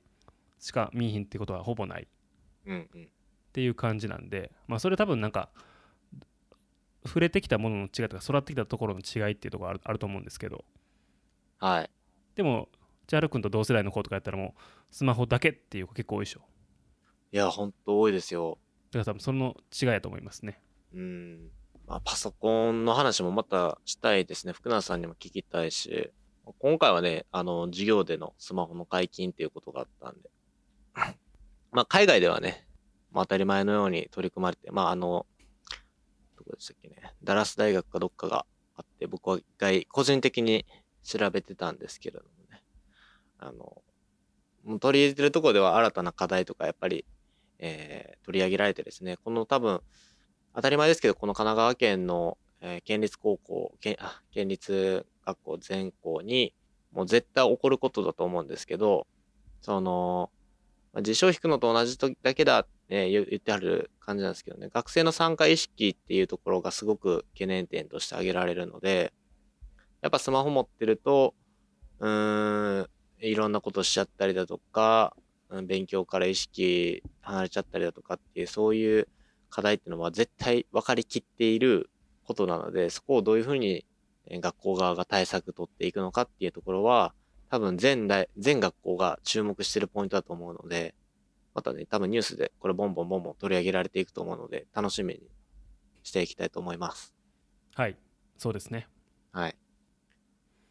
しか見えひんってことはほぼない。っていう感じなんで、まあ、それ多分なんか触れてきたものの違いとか育ってきたところの違いっていうところあるあると思うんですけどはい。でも千春君と同世代の子とかやったらもうスマホだけっていう子結構多いでしょいや、ほんと多いですよ。だから多分その違いやと思いますねうん。まあ、パソコンの話もまたしたいですね。福永さんにも聞きたいし。今回はね、あの、授業でのスマホの解禁っていうことがあったんで。まあ、海外ではね、まあ、当たり前のように取り組まれて、まあ、あの、どこでしたっけね、ダラス大学かどっかがあって、僕は一回個人的に調べてたんですけれどもね。あの、もう取り入れてるとこでは新たな課題とかやっぱり、えー取り上げられてですね、この多分、当たり前ですけど、この神奈川県の、えー県立高校、県あ県立学校全校に、もう絶対起こることだと思うんですけど、その、まあ、自称引くのと同じとだけだって、言ってある感じなんですけどね、学生の参加意識っていうところがすごく懸念点として挙げられるので、やっぱスマホ持ってると、うーん、いろんなことしちゃったりだとか、勉強から意識離れちゃったりだとかっていう、そういう課題っていうのは絶対分かりきっていることなので、そこをどういうふうに学校側が対策取っていくのかっていうところは、多分全大、全学校が注目してるポイントだと思うので、またね、多分ニュースでこれボンボンボンボン取り上げられていくと思うので、楽しみにしていきたいと思います。はいそうですねはい。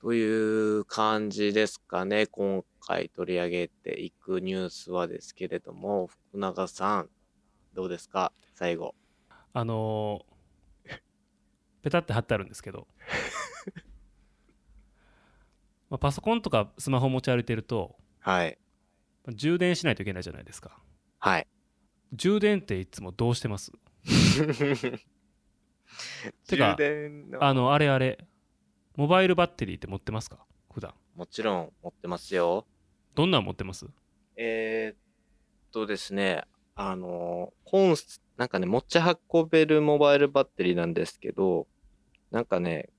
という感じですかね。今回取り上げていくニュースはですけれども、福永さん、どうですか？最後。あのー ペタって貼ってあるんですけど まあパソコンとかスマホ持ち歩いてるとはい。まあ充電しないといけないじゃないですか。はい。充電っていつもどうしてます？てか充電の。あのあれあれモバイルバッテリーって持ってますか？普段。もちろん持ってますよ。どんなん持ってます？えー、っとですね、あの、コンス、なんかね、持ち運べるモバイルバッテリーなんですけど、なんかね、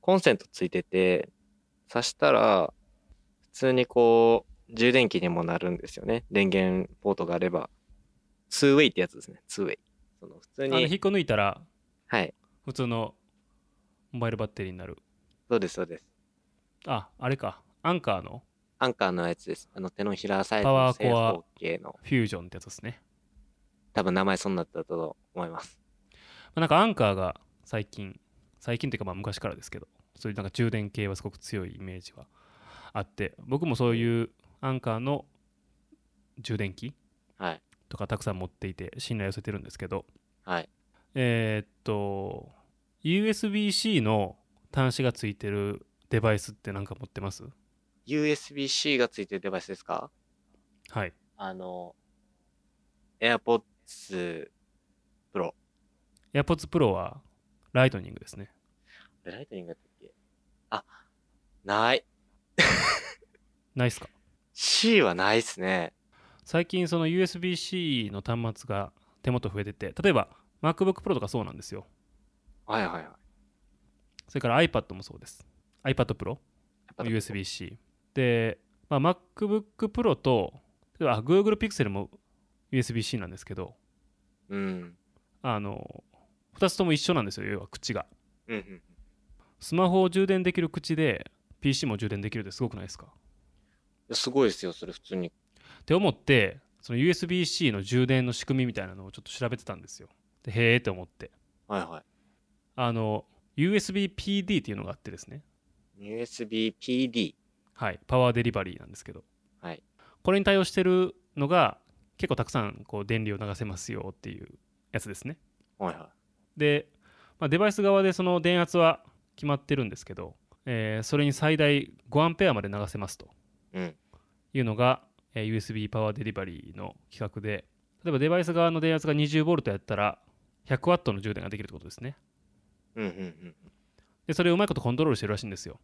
コンセントついてて、挿したら、普通にこう、充電器にもなるんですよね。電源ポートがあれば。2 way ってやつですね。2 way。その普通に、あの引っこ抜いたらはい。普通のモバイルバッテリーになるそうです、そうです。ああれかアンカーの？アンカーのやつです。あの手のひらサイズパワの正ーコア方形の、フュージョンってやつですね、多分名前そんなだったと思います。まあ、なんかアンカーが最近最近っていうかまあ昔からですけどそういうなんか充電系はすごく強いイメージはあって僕もそういうアンカーの充電器はい。とかたくさん持っていて信頼寄せてるんですけどはい。えーっと USB-C の端子がついてるデバイスって何か持ってます？USB-C がついてるデバイスですか？はいあの、AirPods Pro。AirPods Pro はライトニングですねライトニングだったっけ？あ、ない。ないっすか？C はないっすね。最近その USB-C の端末が手元増えてて例えば MacBook Pro とかそうなんですよはいはいはい。それから iPad もそうです iPad Pro やっぱ USB-C で、まあ、MacBook Pro と例えばあ Google Pixel も USB-C なんですけどうん。あの2つとも一緒なんですよ要は口がうんうん。スマホを充電できる口で PC も充電できるってすごくないですか？すごいですよ、それ普通に。って思ってその USB-C の充電の仕組みみたいなのをちょっと調べてたんですよでへーって思ってはいはあの USB-PD っていうのがあってですねい。USB PD。はいパワーデリバリーなんですけどはい。これに対応してるのが結構たくさんこう電流を流せますよっていうやつですねはいはで、まあ、デバイス側でその電圧は決まってるんですけど、えーそれに最大5アンペアまで流せますとい。うのが、えー USB パワーデリバリーの規格で例えばデバイス側の電圧が 20V やったら 100W の充電ができるってことですねうんうんうん。でそれをうまいことコントロールしてるらしいんですよ、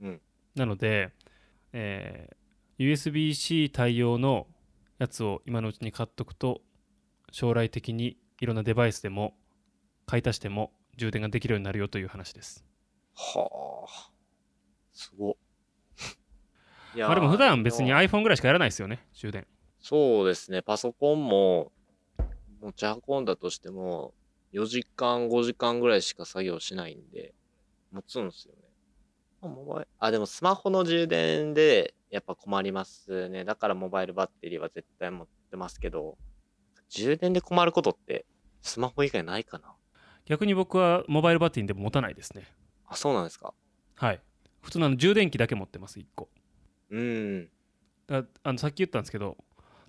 うんなので、えー USB-C 対応のやつを今のうちに買っとくと将来的にいろんなデバイスでも買い足しても充電ができるようになるよという話ですはあ。すごっ。いやー。まあでも普段別に iPhone ぐらいしかやらないですよね充電。そうですね、パソコンも持ち運んだとしても、4時間、5時間ぐらいしか作業しないんで、持つんですよね。あモバイ。あ、でもスマホの充電でやっぱ困りますね。だからモバイルバッテリーは絶対持ってますけど、充電で困ることってスマホ以外ないかな。逆に僕はモバイルバッテリーでも持たないですね。あ、そうなんですか。はい。普通の充電器だけ持ってます1個うん。だあのさっき言ったんですけど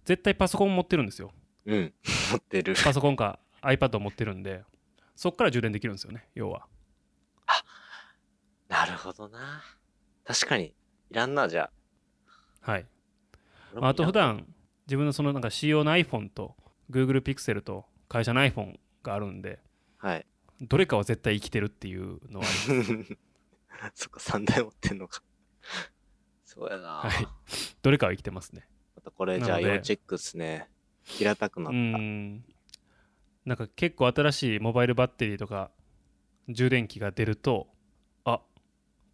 絶対パソコン持ってるんですようん。持ってる。パソコンか iPad を持ってるんでそっから充電できるんですよね要はなるほどな。確かに。いらんな、じゃあ。はい俺もあと普段自分のそのなんか仕様の iPhone と Google Pixel と会社の iPhone があるんではい。どれかは絶対生きてるっていうのはあります そっか、3台持ってんのか。そうやな。はいどれかは生きてますねまたこれじゃあ要チェックっすね。平たくなうった。んなんか結構新しいモバイルバッテリーとか充電器が出るとあ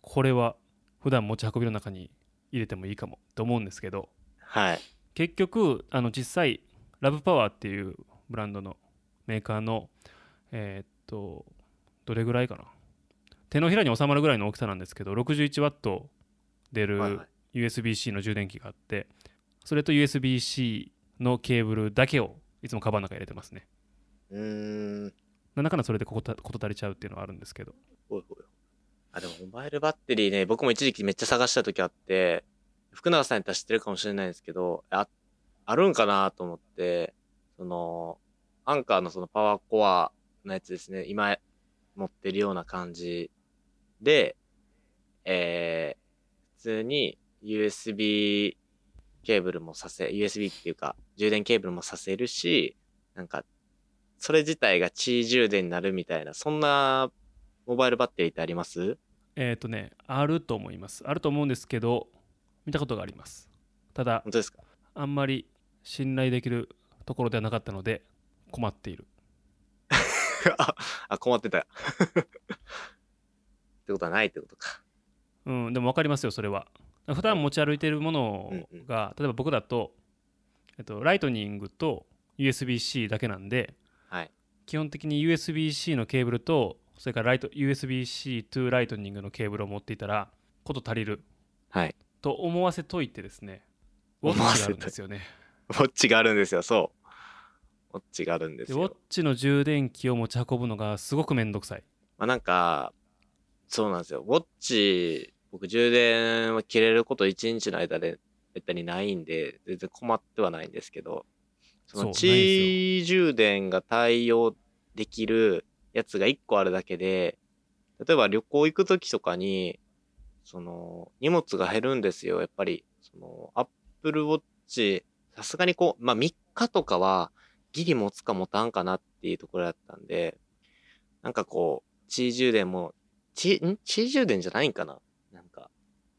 これは普段持ち運びの中に入れてもいいかもと思うんですけどはい。結局あの実際ラブパワーっていうブランドのメーカーのえーっとどれぐらいかな手のひらに収まるぐらいの大きさなんですけど 61W 出はいるはい。USB-C の充電器があってそれと USB-C のケーブルだけをいつもカバンの中に入れてますね。うーん。なんだかんだそれでこことこと足りちゃうっていうのはあるんですけど。ほいほい。あ、でもモバイルバッテリーね、僕も一時期めっちゃ探した時あって、福永さんやったら知ってるかもしれないんですけど、あ、あるんかなと思って、その、アンカーのそのパワーコアのやつですね、今持ってるような感じで、えー、普通に USB ケーブルもさせ、USB っていうか、充電ケーブルもさせるし、なんか、それ自体が地位充電になるみたいな、そんなモバイルバッテリーってあります？えっ、とねあると思います。あると思うんですけど見たことがあります。ただ本当ですか？あんまり信頼できるところではなかったので困っている。あ、あ困ってた。ってことはないってことか。うんでも分かりますよそれは普段持ち歩いているものが例えば僕だと、えっと、ライトニングと USB-C だけなんではい。基本的に USB-C のケーブルとそれからライト USB-C to ライトニングのケーブルを持っていたらこと足りるはい。と思わせといてですねウォッチがあるんですよねウォッチがあるんですよ、そう。ウォッチがあるんですでウォッよ。チの充電器を持ち運ぶのがすごくめんどくさいまあなんか、そうなんですよ。ウォッチ、僕充電は切れること1日の間でめったにないんで、全然困ってはないんですけど、その地充電が対応できるやつが1個あるだけで、例えば旅行行くときとかに、その、荷物が減るんですよ、やっぱり。その、Apple Watch、さすがにこう、まあ3日とかは、ギリ持つか持たんかなっていうところだったんで、なんかこう、地充電も、地、ん？地充電じゃないんかな？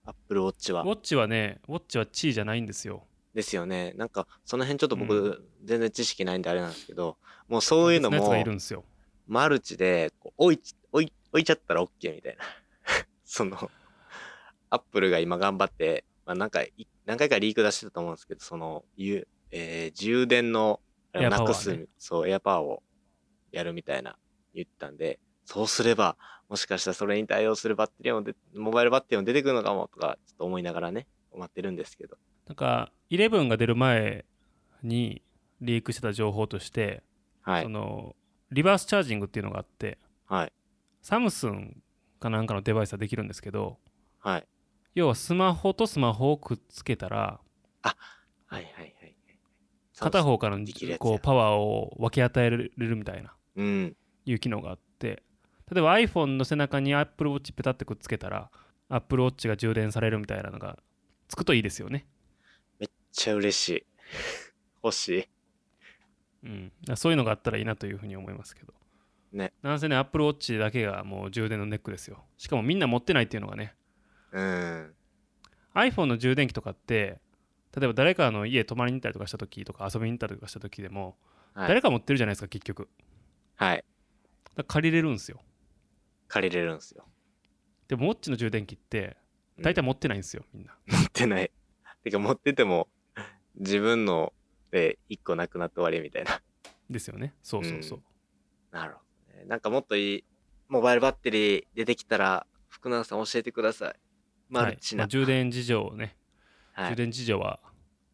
Apple Watch はウォ。ッチはねウォッチはチーじゃないんですよですよね。なんか、その辺ちょっと僕、う全然知識ないんであれなんですけど、もうそういうのもマルチで置いち置い置いちゃったら OK みたいな。その、アップルが今頑張って、まあ、なんかい何回かリーク出してたと思うんですけど、その、ゆええー充電のなくす、そう、エアパワーをやるみたいな言ったんで、そうすれば、もしかしたらそれに対応するバッテリーもで、モバイルバッテリーも出てくるのかもとか、ちょっと思いながらね、待ってるんですけど。なんか11が出る前にリークしてた情報として、はい。そのリバースチャージングっていうのがあってはい。サムスンかなんかのデバイスはできるんですけどはい。要はスマホとスマホをくっつけたらはいはいはいはい。片方からのこうパワーを分け与えれるみたいなうん。いう機能があって例えば iPhone の背中に Apple Watch ペタってくっつけたら Apple Watch が充電されるみたいなのがつくといいですよね。めっちゃ嬉しい。欲しい。うん、そういうのがあったらいいなというふうに思いますけど。ね。なんせね、Apple Watch だけがもう充電のネックですよ。しかもみんな持ってないっていうのがね、うん。iPhone の充電器とかって、例えば誰かの家泊まりに行ったりとかした時とか遊びに行ったりとかした時でも、はい。誰か持ってるじゃないですか、結局。はい。借りれるんですよ。借りれるんですよ。でも、ウォッチの充電器って、大体持ってないんですよ、みんな。持ってない。てか持ってても、自分ので一個なくなって終わりみたいな。ですよね。そうそうそう。なるほどね。なんかもっといい、モバイルバッテリー出てきたら、福永さん教えてください。マはいまあルチな。充電事情をね、はい。充電事情は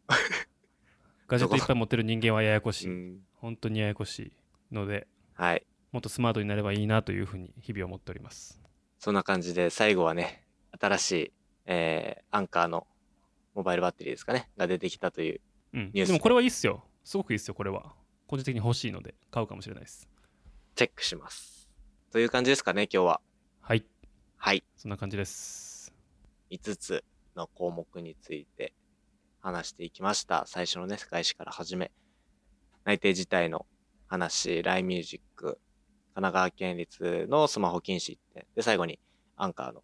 ガジェットいっぱい持ってる人間はややこしい、うん。本当にややこしいのではい。もっとスマートになればいいなというふうに日々思っております。そんな感じで、最後はね、新しい、えー、アンカーのモバイルバッテリーですかね、が出てきたという、うん、ニュースで。もこれはいいっすよ。すごくいいっすよこれは。個人的に欲しいので買うかもしれないです。チェックします。という感じですかね、今日は。はい。はい。そんな感じです。5つの項目について話していきました。最初のね、世界史から始め、内定辞退の話、 LINE MUSIC、神奈川県立のスマホ禁止って、で、最後に Anker の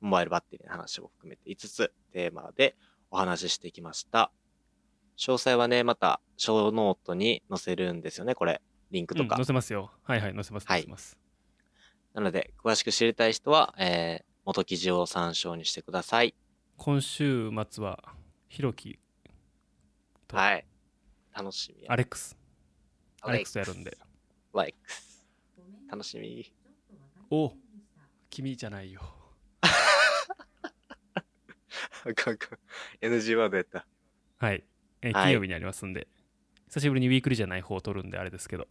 モバイルバッテリーの話を含めて5つテーマでお話ししてきました。詳細はね、また、ショーノートに載せるんですよね、これ。リンクうんとか。載せますよはいはい載せますはい載せます、なので、詳しく知りたい人は、えー、元記事を参照にしてください。今週末はひろきとはい。楽しみや。アレックスアレックスとやるんでワイクス。楽しみ。お君じゃないよ。あかんあかん。NG ワードやった。はい、えーはい。金曜日にありますんで、久しぶりにウィークリーじゃない方を取るんであれですけど。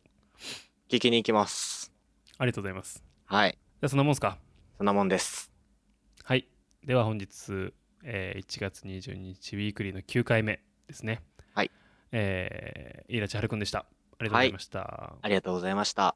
聞きに行きます。ありがとうございます。はい。じゃあそんなもんすか？そんなもんです。はい。では本日、えー1月22日ウィークリーの9回目ですね。はい。えー、飯田千春くんでした。ありがとうございました、ありがとうございました。